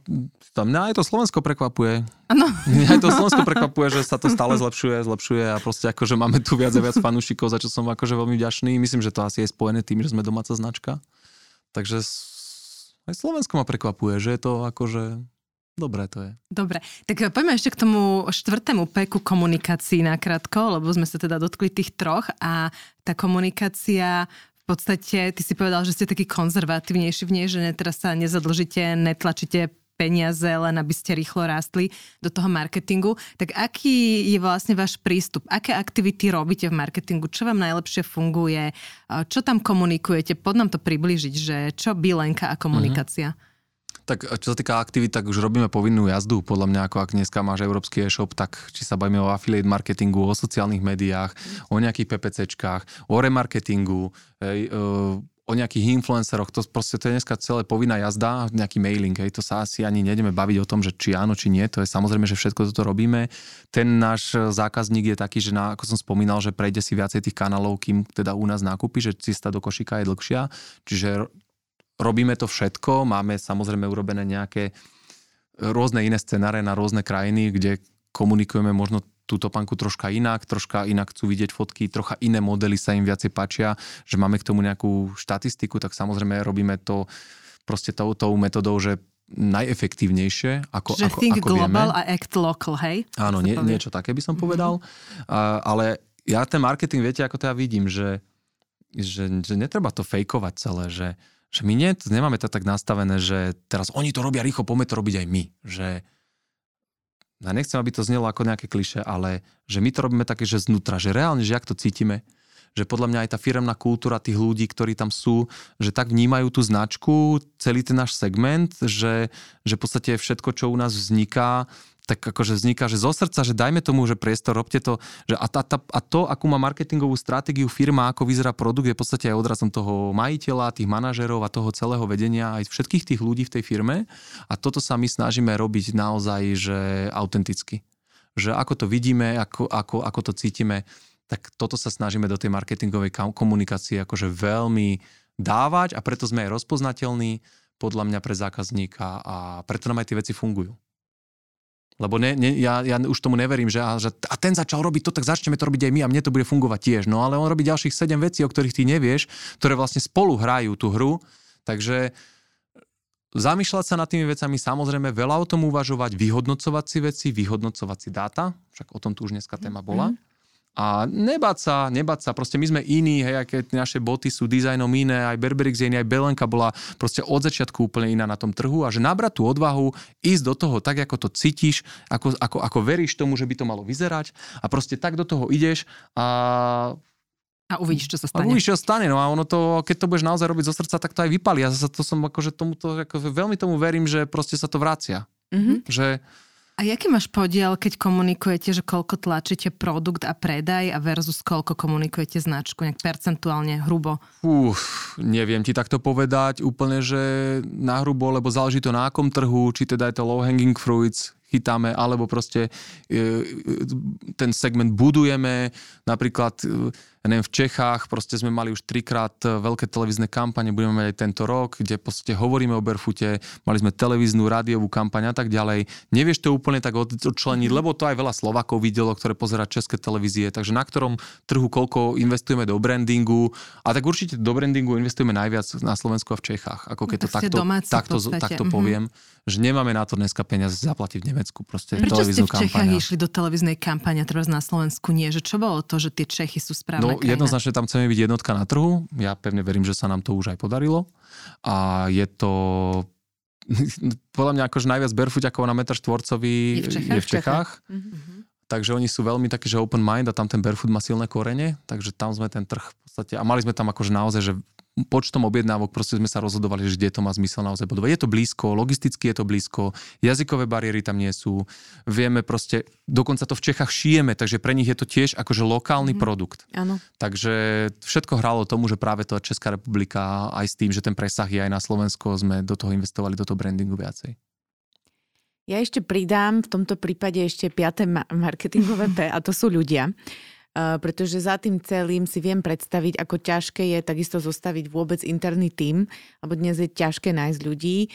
tam mňa aj to Slovensko prekvapuje. Ano. Mňa (laughs) aj to Slovensko prekvapuje, že sa to stále zlepšuje, zlepšuje a proste akože máme tu viac a viac fanúšikov, za čo som akože veľmi vďačný. Myslím, že to asi je spojené tým, že sme domáca značka. Takže aj Slovensko ma prekvapuje, že je to akože Dobre to je. Dobre, tak poďme ešte k tomu štvrtému peku komunikácií nakrátko, lebo sme sa teda dotkli tých troch a tá komunikácia v podstate, ty si povedal, že ste taký konzervatívnejší v nej, že teraz sa nezadlžíte, netlačíte peniaze, len aby ste rýchlo rástli do toho marketingu. Tak aký je vlastne váš prístup? Aké aktivity robíte v marketingu? Čo vám najlepšie funguje? Čo tam komunikujete? Pod nám to približiť, že čo Bilenka a komunikácia? Mm-hmm. Tak čo sa týka aktivít, tak už robíme povinnú jazdu. Podľa mňa, ako ak dneska máš európsky e-shop, tak či sa bavíme o affiliate marketingu, o sociálnych médiách, o nejakých PPCčkách, o remarketingu, hej, o nejakých influenceroch, to proste to je dneska celé povinná jazda, nejaký mailing, hej, to sa asi ani nejdeme baviť o tom, že či áno, či nie, to je samozrejme, že všetko toto robíme. Ten náš zákazník je taký, že na, ako som spomínal, že prejde si viacej tých kanálov, kým teda u nás nákupy, že cesta do košíka je dlhšia, čiže robíme to všetko, máme samozrejme urobené nejaké rôzne iné scenáre na rôzne krajiny, kde komunikujeme možno tú topanku troška inak, troška inak chcú vidieť fotky, trocha iné modely sa im viacej páčia, že máme k tomu nejakú štatistiku, tak samozrejme robíme to proste tou, tou metodou, že najefektívnejšie, ako, Čiže ako, think ako global vieme. a act local, hej? Áno, nie, niečo také by som mm-hmm. povedal. Uh, ale ja ten marketing, viete, ako to ja vidím, že, že, že netreba to fejkovať celé, že, že my nie, nemáme to tak nastavené, že teraz oni to robia rýchlo, poďme to robiť aj my. Že, ja nechcem, aby to znelo ako nejaké kliše, ale že my to robíme také, že znútra, že reálne, že jak to cítime, že podľa mňa aj tá firemná kultúra tých ľudí, ktorí tam sú, že tak vnímajú tú značku, celý ten náš segment, že, že v podstate všetko, čo u nás vzniká, tak akože vzniká, že zo srdca, že dajme tomu, že priestor, robte to. Že a, tá, tá, a to, akú má marketingovú stratégiu firma, ako vyzerá produkt, je v podstate aj odrazom toho majiteľa, tých manažerov a toho celého vedenia, aj všetkých tých ľudí v tej firme. A toto sa my snažíme robiť naozaj, že autenticky. Že ako to vidíme, ako, ako, ako to cítime, tak toto sa snažíme do tej marketingovej komunikácie akože veľmi dávať a preto sme aj rozpoznateľní podľa mňa pre zákazníka a preto nám aj tie veci fungujú. Lebo ne, ne, ja, ja už tomu neverím, že a, že a ten začal robiť to, tak začneme to robiť aj my a mne to bude fungovať tiež. No ale on robí ďalších 7 vecí, o ktorých ty nevieš, ktoré vlastne spolu hrajú tú hru. Takže zamýšľať sa nad tými vecami, samozrejme veľa o tom uvažovať, vyhodnocovať si veci, vyhodnocovať si dáta, však o tom tu už dneska téma bola. Mm-hmm a nebáť sa, nebáť sa, proste my sme iní, hej, aké naše boty sú dizajnom iné, aj Berberix je iný, aj Belenka bola proste od začiatku úplne iná na tom trhu a že nabrať tú odvahu, ísť do toho tak, ako to cítiš, ako, ako, ako veríš tomu, že by to malo vyzerať a proste tak do toho ideš a a uvidíš, čo sa stane. A uvidíš, čo sa stane. No a ono to, keď to budeš naozaj robiť zo srdca, tak to aj vypali. Ja zase to som akože tomuto, ako veľmi tomu verím, že proste sa to vracia. Mm-hmm. Že, a jaký máš podiel, keď komunikujete, že koľko tlačíte produkt a predaj a versus koľko komunikujete značku, nejak percentuálne, hrubo? Fú, neviem ti takto povedať úplne, že na hrubo, lebo záleží to na akom trhu, či teda je to low hanging fruits, chytáme, alebo proste e, ten segment budujeme. Napríklad e, ja neviem, v Čechách proste sme mali už trikrát e, veľké televízne kampane, budeme mať aj tento rok, kde proste hovoríme o Barefoote, mali sme televíznu, rádiovú kampaň a tak ďalej. Nevieš to úplne tak odčleniť, lebo to aj veľa Slovakov videlo, ktoré pozera české televízie, takže na ktorom trhu koľko investujeme do brandingu a tak určite do brandingu investujeme najviac na Slovensku a v Čechách, ako keď to takto, takto, takto mm-hmm. poviem, že nemáme na to dneska peniaze zaplatiť v Nemecku proste Prečo ste v Čechách kampaňa. išli do televíznej kampane, teraz na Slovensku nie? Že čo bolo to, že tie Čechy sú správne No krajina. jednoznačne tam chceme byť jednotka na trhu. Ja pevne verím, že sa nám to už aj podarilo. A je to (laughs) podľa mňa akože najviac barefoot na metr štvorcový je v Čechách. Je v Čechách. Mm-hmm. Takže oni sú veľmi takí, že open mind a tam ten barefoot má silné korene, takže tam sme ten trh v podstate, a mali sme tam akože naozaj, že počtom objednávok proste sme sa rozhodovali, že kde to má zmysel naozaj budovať. Je to blízko, logisticky je to blízko, jazykové bariéry tam nie sú. Vieme proste, dokonca to v Čechách šijeme, takže pre nich je to tiež akože lokálny mm. produkt. Áno. Takže všetko hralo tomu, že práve to Česká republika aj s tým, že ten presah je aj na Slovensko, sme do toho investovali, do toho brandingu viacej. Ja ešte pridám v tomto prípade ešte piaté marketingové P a to sú ľudia pretože za tým celým si viem predstaviť, ako ťažké je takisto zostaviť vôbec interný tím, lebo dnes je ťažké nájsť ľudí,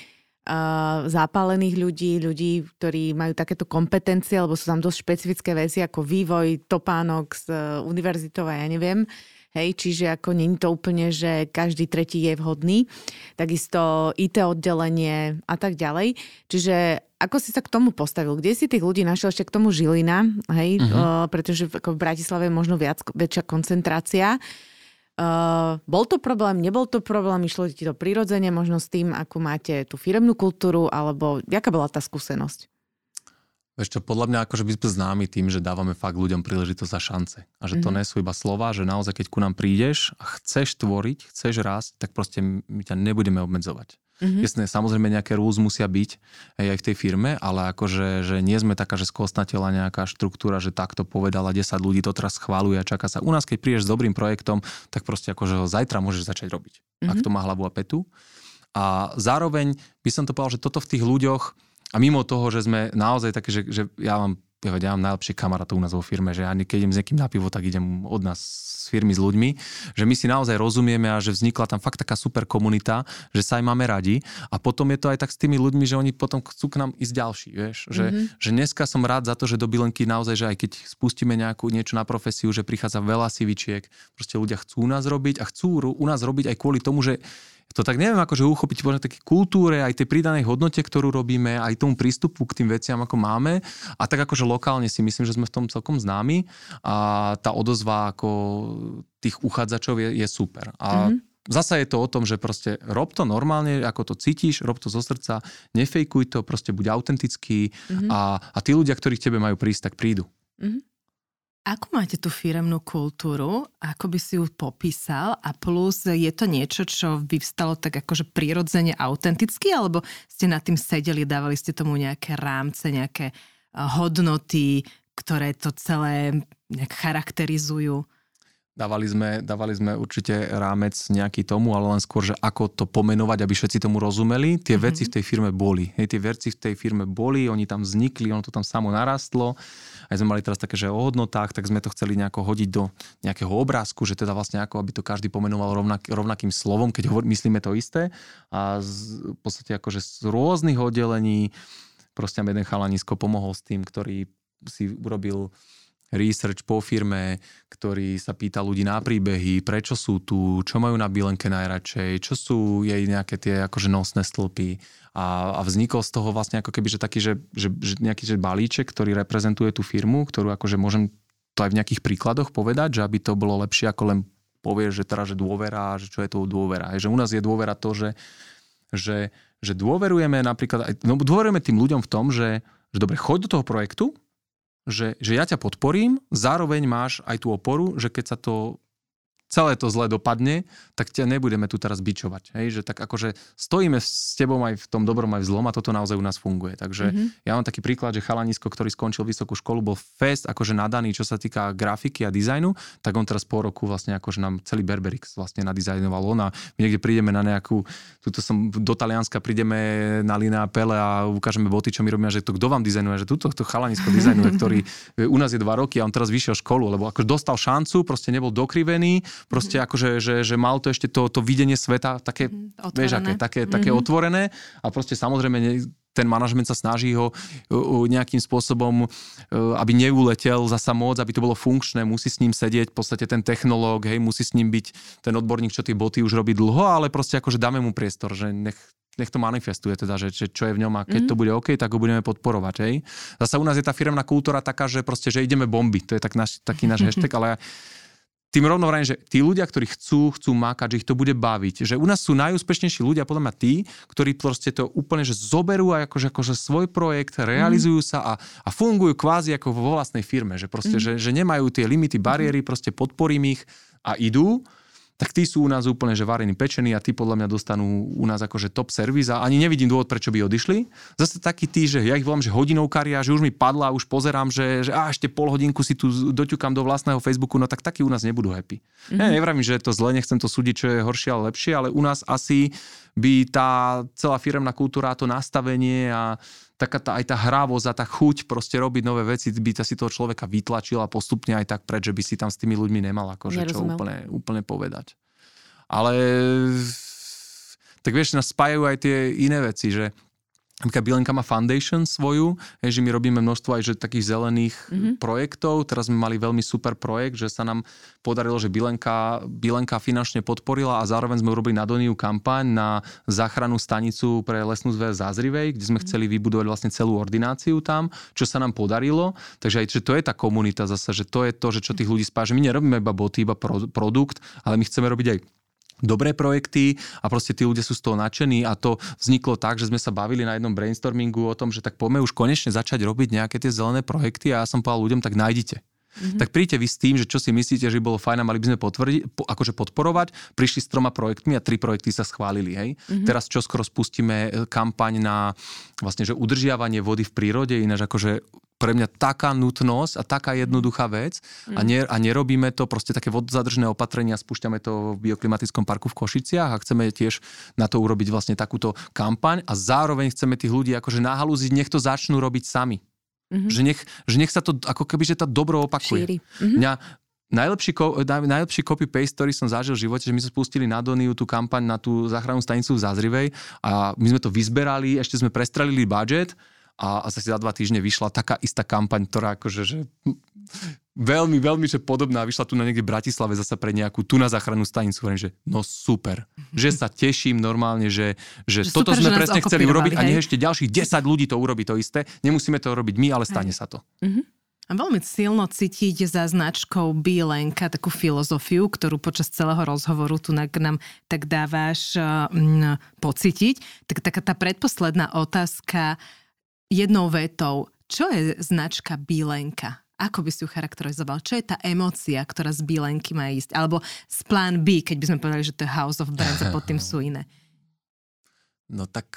zapálených ľudí, ľudí, ktorí majú takéto kompetencie, alebo sú tam dosť špecifické veci ako vývoj, topánok z e, univerzitou a ja neviem. Hej, čiže ako není to úplne, že každý tretí je vhodný. Takisto IT oddelenie a tak ďalej. Čiže ako si sa k tomu postavil? Kde si tých ľudí našiel ešte k tomu Žilina? Hej, uh-huh. uh, pretože ako v Bratislave je možno viac, väčšia koncentrácia. Uh, bol to problém, nebol to problém, išlo ti to prirodzene, možno s tým, ako máte tú firemnú kultúru, alebo jaká bola tá skúsenosť? Vieš čo, podľa mňa akože by sme známi tým, že dávame fakt ľuďom príležitosť za šance. A že to mm-hmm. nie sú iba slova, že naozaj keď ku nám prídeš a chceš tvoriť, chceš rásť, tak proste my ťa nebudeme obmedzovať. Mm-hmm. Jasné, samozrejme nejaké rules musia byť aj v tej firme, ale akože že nie sme taká, že skostnatela nejaká štruktúra, že takto povedala 10 ľudí, to teraz schváluje a čaká sa. U nás, keď prídeš s dobrým projektom, tak proste akože ho zajtra môžeš začať robiť, mm-hmm. ak to má hlavu a petu. A zároveň by som to povedal, že toto v tých ľuďoch, a mimo toho, že sme naozaj také, že, že ja mám ja, ja mám najlepšie kamarátov u nás vo firme, že ja keď idem s niekým na pivo, tak idem od nás z firmy s ľuďmi, že my si naozaj rozumieme a že vznikla tam fakt taká super komunita, že sa aj máme radi a potom je to aj tak s tými ľuďmi, že oni potom chcú k nám ísť ďalší, vieš, že, mm-hmm. že dneska som rád za to, že do Bilenky naozaj, že aj keď spustíme nejakú niečo na profesiu, že prichádza veľa sivičiek, proste ľudia chcú u nás robiť a chcú u nás robiť aj kvôli tomu, že to tak neviem akože uchopiť možno také kultúre, aj tej pridanej hodnote, ktorú robíme, aj tomu prístupu k tým veciam, ako máme. A tak akože lokálne si myslím, že sme v tom celkom známi a tá odozva ako tých uchádzačov je, je super. A mm-hmm. Zasa je to o tom, že proste rob to normálne, ako to cítiš, rob to zo srdca, nefejkuj to, proste buď autentický mm-hmm. a, a tí ľudia, ktorí k tebe majú prísť, tak prídu. Mm-hmm. Ako máte tú firemnú kultúru? Ako by si ju popísal? A plus, je to niečo, čo vyvstalo tak akože prirodzene autenticky? Alebo ste nad tým sedeli, dávali ste tomu nejaké rámce, nejaké eh, hodnoty, ktoré to celé nejak charakterizujú? Dávali sme, dávali sme určite rámec nejaký tomu, ale len skôr, že ako to pomenovať, aby všetci tomu rozumeli. Tie mm-hmm. veci v tej firme boli. Hej, tie veci v tej firme boli, oni tam vznikli, ono to tam samo narastlo. Aj sme mali teraz také, že o hodnotách, tak sme to chceli nejako hodiť do nejakého obrázku, že teda vlastne ako, aby to každý pomenoval rovnak, rovnakým slovom, keď hovor, myslíme to isté. A z, v podstate akože z rôznych oddelení proste jeden chalanisko pomohol s tým, ktorý si urobil research po firme, ktorý sa pýta ľudí na príbehy, prečo sú tu, čo majú na bilenke najradšej, čo sú jej nejaké tie akože nosné stĺpy a, a vznikol z toho vlastne ako keby, že taký, že, že, že nejaký že balíček, ktorý reprezentuje tú firmu, ktorú akože môžem to aj v nejakých príkladoch povedať, že aby to bolo lepšie ako len povie, že teraz, že dôvera, že čo je to dôvera. Že u nás je dôvera to, že, že, že dôverujeme napríklad, no dôverujeme tým ľuďom v tom, že, že dobre, choď do toho projektu, že, že ja ťa podporím, zároveň máš aj tú oporu, že keď sa to celé to zle dopadne, tak ťa nebudeme tu teraz bičovať. Hej? Že tak akože stojíme s tebou aj v tom dobrom, aj v zlom a toto naozaj u nás funguje. Takže mm-hmm. ja mám taký príklad, že chalanisko, ktorý skončil vysokú školu, bol fest akože nadaný, čo sa týka grafiky a dizajnu, tak on teraz po roku vlastne akože nám celý Berberix vlastne nadizajnoval on a my niekde prídeme na nejakú, tuto som do Talianska prídeme na Lina Pele a ukážeme boty, čo my robíme, že to kto vám dizajnuje, že tuto to chalanisko dizajnuje, ktorý u nás je dva roky a on teraz vyšiel školu, lebo akože dostal šancu, proste nebol dokrivený, proste mm-hmm. akože, že, že mal to ešte to, to videnie sveta také, mm-hmm. vieš, aké, také, mm-hmm. také otvorené a proste samozrejme ten manažment sa snaží ho nejakým spôsobom, aby neuletel zasa moc, aby to bolo funkčné, musí s ním sedieť v podstate ten technológ, hej, musí s ním byť ten odborník, čo tie boty už robí dlho, ale proste akože dáme mu priestor, že nech, nech to manifestuje teda, že, že čo je v ňom a keď mm. to bude OK, tak ho budeme podporovať. Hej. Zasa u nás je tá firmná kultúra taká, že proste, že ideme bomby, to je tak naš, taký náš hashtag, (laughs) ale tým rovno vrajím, že tí ľudia, ktorí chcú, chcú mákať, že ich to bude baviť. Že u nás sú najúspešnejší ľudia, podľa mňa tí, ktorí proste to úplne že zoberú a akože, akože svoj projekt, realizujú mm. sa a, a fungujú kvázi ako vo vlastnej firme. Že proste, mm. že, že nemajú tie limity, bariéry, mm. proste podporím ich a idú tak tí sú u nás úplne že varení pečení a tí podľa mňa dostanú u nás akože top servis a ani nevidím dôvod, prečo by odišli. Zase takí tí, že ja ich volám, že hodinovkári a že už mi padla, už pozerám, že, že a ešte pol hodinku si tu doťukám do vlastného Facebooku, no tak takí u nás nebudú happy. Mm-hmm. Ja nevravím, že je to zle, nechcem to súdiť, čo je horšie ale lepšie, ale u nás asi by tá celá firemná kultúra, to nastavenie a taká tá, aj tá hravosť a tá chuť proste robiť nové veci, by si toho človeka vytlačila postupne aj tak preč, že by si tam s tými ľuďmi nemal akože čo úplne, úplne povedať. Ale tak vieš, nás spájajú aj tie iné veci, že Napríklad Bilenka má foundation svoju, že my robíme množstvo aj že takých zelených mm-hmm. projektov. Teraz sme mali veľmi super projekt, že sa nám podarilo, že Bilenka, Bilenka finančne podporila a zároveň sme urobili na Doniu kampaň na záchranu stanicu pre lesnú zväz Zázrivej, kde sme mm-hmm. chceli vybudovať vlastne celú ordináciu tam, čo sa nám podarilo. Takže aj že to je tá komunita zase, že to je to, že čo tých ľudí spája, že my nerobíme iba boty, iba pro, produkt, ale my chceme robiť aj dobré projekty a proste tí ľudia sú z toho nadšení a to vzniklo tak, že sme sa bavili na jednom brainstormingu o tom, že tak poďme už konečne začať robiť nejaké tie zelené projekty a ja som povedal ľuďom, tak nájdite. Mm-hmm. Tak príďte vy s tým, že čo si myslíte, že bolo fajn a mali by sme potvrdiť, po, akože podporovať. Prišli s troma projektmi a tri projekty sa schválili. Hej? Mm-hmm. Teraz čo skoro spustíme e, kampaň na vlastne, že udržiavanie vody v prírode, ináč akože pre mňa taká nutnosť a taká jednoduchá vec mm. a, ne, a nerobíme to proste také vodzadržné opatrenia, spúšťame to v bioklimatickom parku v Košiciach a chceme tiež na to urobiť vlastne takúto kampaň a zároveň chceme tých ľudí akože nahalúziť, nech to začnú robiť sami. Mm-hmm. Že, nech, že nech sa to ako keby, že to dobro opakuje. Mm-hmm. Mňa, Najlepší, najlepší copy-paste, ktorý som zažil v živote, že my sme spustili na Doniu tú kampaň na tú záchrannú stanicu v Zazrivej a my sme to vyzberali, ešte sme prestrelili budget a asi za dva týždne vyšla taká istá kampaň, ktorá akože, že veľmi, veľmi že podobná, vyšla tu na niekde v Bratislave zase pre nejakú tu na záchrannú stanicu, hovorím, že no super, že sa teším normálne, že, že, že toto super, sme že presne chceli urobiť hej. a nech ešte ďalších 10 ľudí to urobí to isté, nemusíme to robiť my, ale stane hej. sa to. Mm-hmm. A veľmi silno cítiť za značkou Bielenka takú filozofiu, ktorú počas celého rozhovoru tu nám tak dávaš um, pocítiť. Tak taká tá predposledná otázka, jednou vetou, čo je značka Bílenka? Ako by si ju charakterizoval? Čo je tá emócia, ktorá z Bílenky má ísť? Alebo z plán B, keď by sme povedali, že to je House of Brands a pod tým (laughs) sú iné. No tak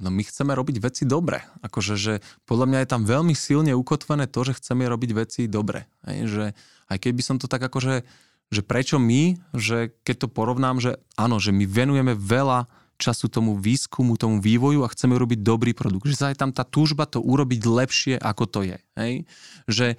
no my chceme robiť veci dobre. Akože, že podľa mňa je tam veľmi silne ukotvené to, že chceme robiť veci dobre. Hej, že aj keď by som to tak akože, že prečo my, že keď to porovnám, že áno, že my venujeme veľa času tomu výskumu, tomu vývoju a chceme urobiť dobrý produkt. Že sa je tam tá túžba to urobiť lepšie, ako to je. Hej? Že e,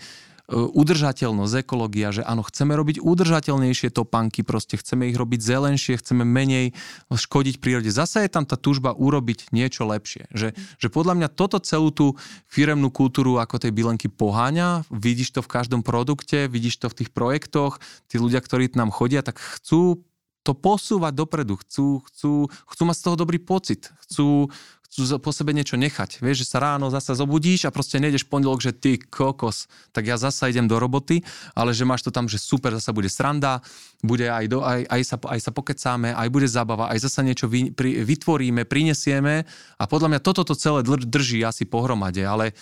udržateľnosť, ekológia, že áno, chceme robiť udržateľnejšie topanky, proste chceme ich robiť zelenšie, chceme menej škodiť prírode. Zasa je tam tá túžba urobiť niečo lepšie. Že, že podľa mňa toto celú tú firemnú kultúru ako tej bilenky poháňa, vidíš to v každom produkte, vidíš to v tých projektoch, tí ľudia, ktorí nám chodia, tak chcú to posúvať dopredu, chcú, chcú, chcú mať z toho dobrý pocit, chcú, chcú po sebe niečo nechať. Vieš, že sa ráno zase zobudíš a proste nejdeš pondelok, že ty kokos, tak ja zasa idem do roboty, ale že máš to tam, že super, zasa bude sranda, bude aj, do, aj, aj, sa, aj sa pokecáme, aj bude zábava, aj zasa niečo vy, pri, vytvoríme, prinesieme a podľa mňa toto to celé drží asi pohromade, ale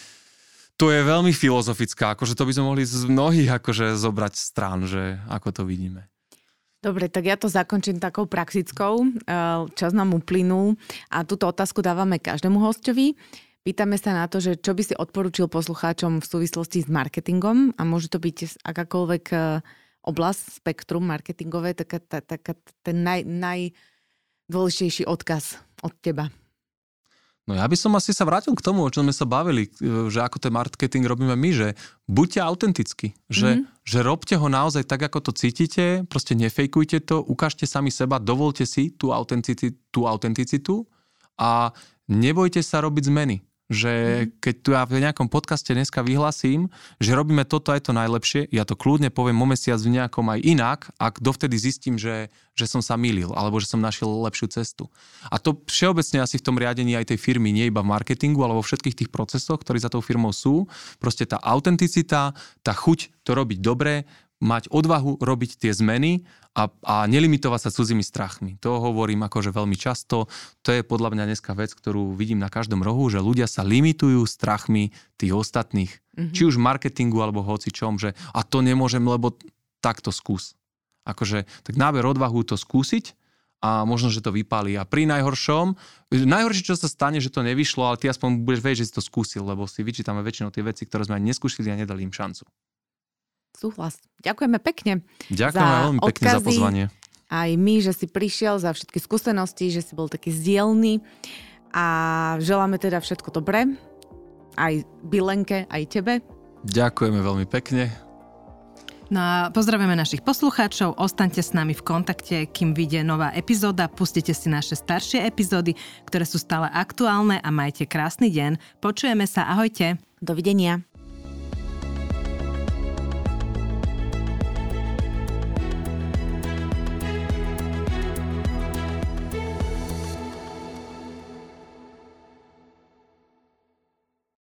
to je veľmi filozofická, akože to by sme mohli z mnohých akože zobrať strán, že ako to vidíme. Dobre, tak ja to zakončím takou praxickou. Eh, čas nám uplynul a túto otázku dávame každému hostovi. Pýtame sa na to, že čo by si odporučil poslucháčom v súvislosti s marketingom a môže to byť akákoľvek eh, oblasť, spektrum marketingové, taká, taká ten naj, najdôležitejší odkaz od teba. No ja by som asi sa vrátil k tomu, o čom sme sa bavili, e, že ako ten marketing robíme my, že buďte autentickí, že, mm-hmm. že robte ho naozaj tak, ako to cítite, proste nefejkujte to, ukážte sami seba, dovolte si tú autenticitu, tú autenticitu a nebojte sa robiť zmeny že mhm. keď tu ja v nejakom podcaste dneska vyhlasím, že robíme toto aj to najlepšie, ja to kľudne poviem o mesiac v nejakom aj inak, ak dovtedy zistím, že, že som sa milil, alebo že som našiel lepšiu cestu. A to všeobecne asi v tom riadení aj tej firmy, nie iba v marketingu, ale vo všetkých tých procesoch, ktorí za tou firmou sú. Proste tá autenticita, tá chuť to robiť dobre, mať odvahu robiť tie zmeny a, a nelimitovať sa cudzími strachmi. To hovorím akože veľmi často. To je podľa mňa dneska vec, ktorú vidím na každom rohu, že ľudia sa limitujú strachmi tých ostatných. Mm-hmm. Či už marketingu alebo hoci čom, že a to nemôžem, lebo takto skús. Akože tak náber odvahu to skúsiť a možno, že to vypálí. A pri najhoršom, najhoršie, čo sa stane, že to nevyšlo, ale ty aspoň budeš vedieť, že si to skúsil, lebo si vyčítame väčšinou tie veci, ktoré sme ani neskúšili a nedali im šancu. Súhlas. Ďakujeme pekne. Ďakujeme veľmi odkazy, pekne za pozvanie. Aj my, že si prišiel za všetky skúsenosti, že si bol taký zdielný a želáme teda všetko dobré. Aj Bilenke, aj tebe. Ďakujeme veľmi pekne. No a pozdravujeme našich poslucháčov, ostaňte s nami v kontakte, kým vyjde nová epizóda, pustite si naše staršie epizódy, ktoré sú stále aktuálne a majte krásny deň. Počujeme sa, ahojte. Dovidenia.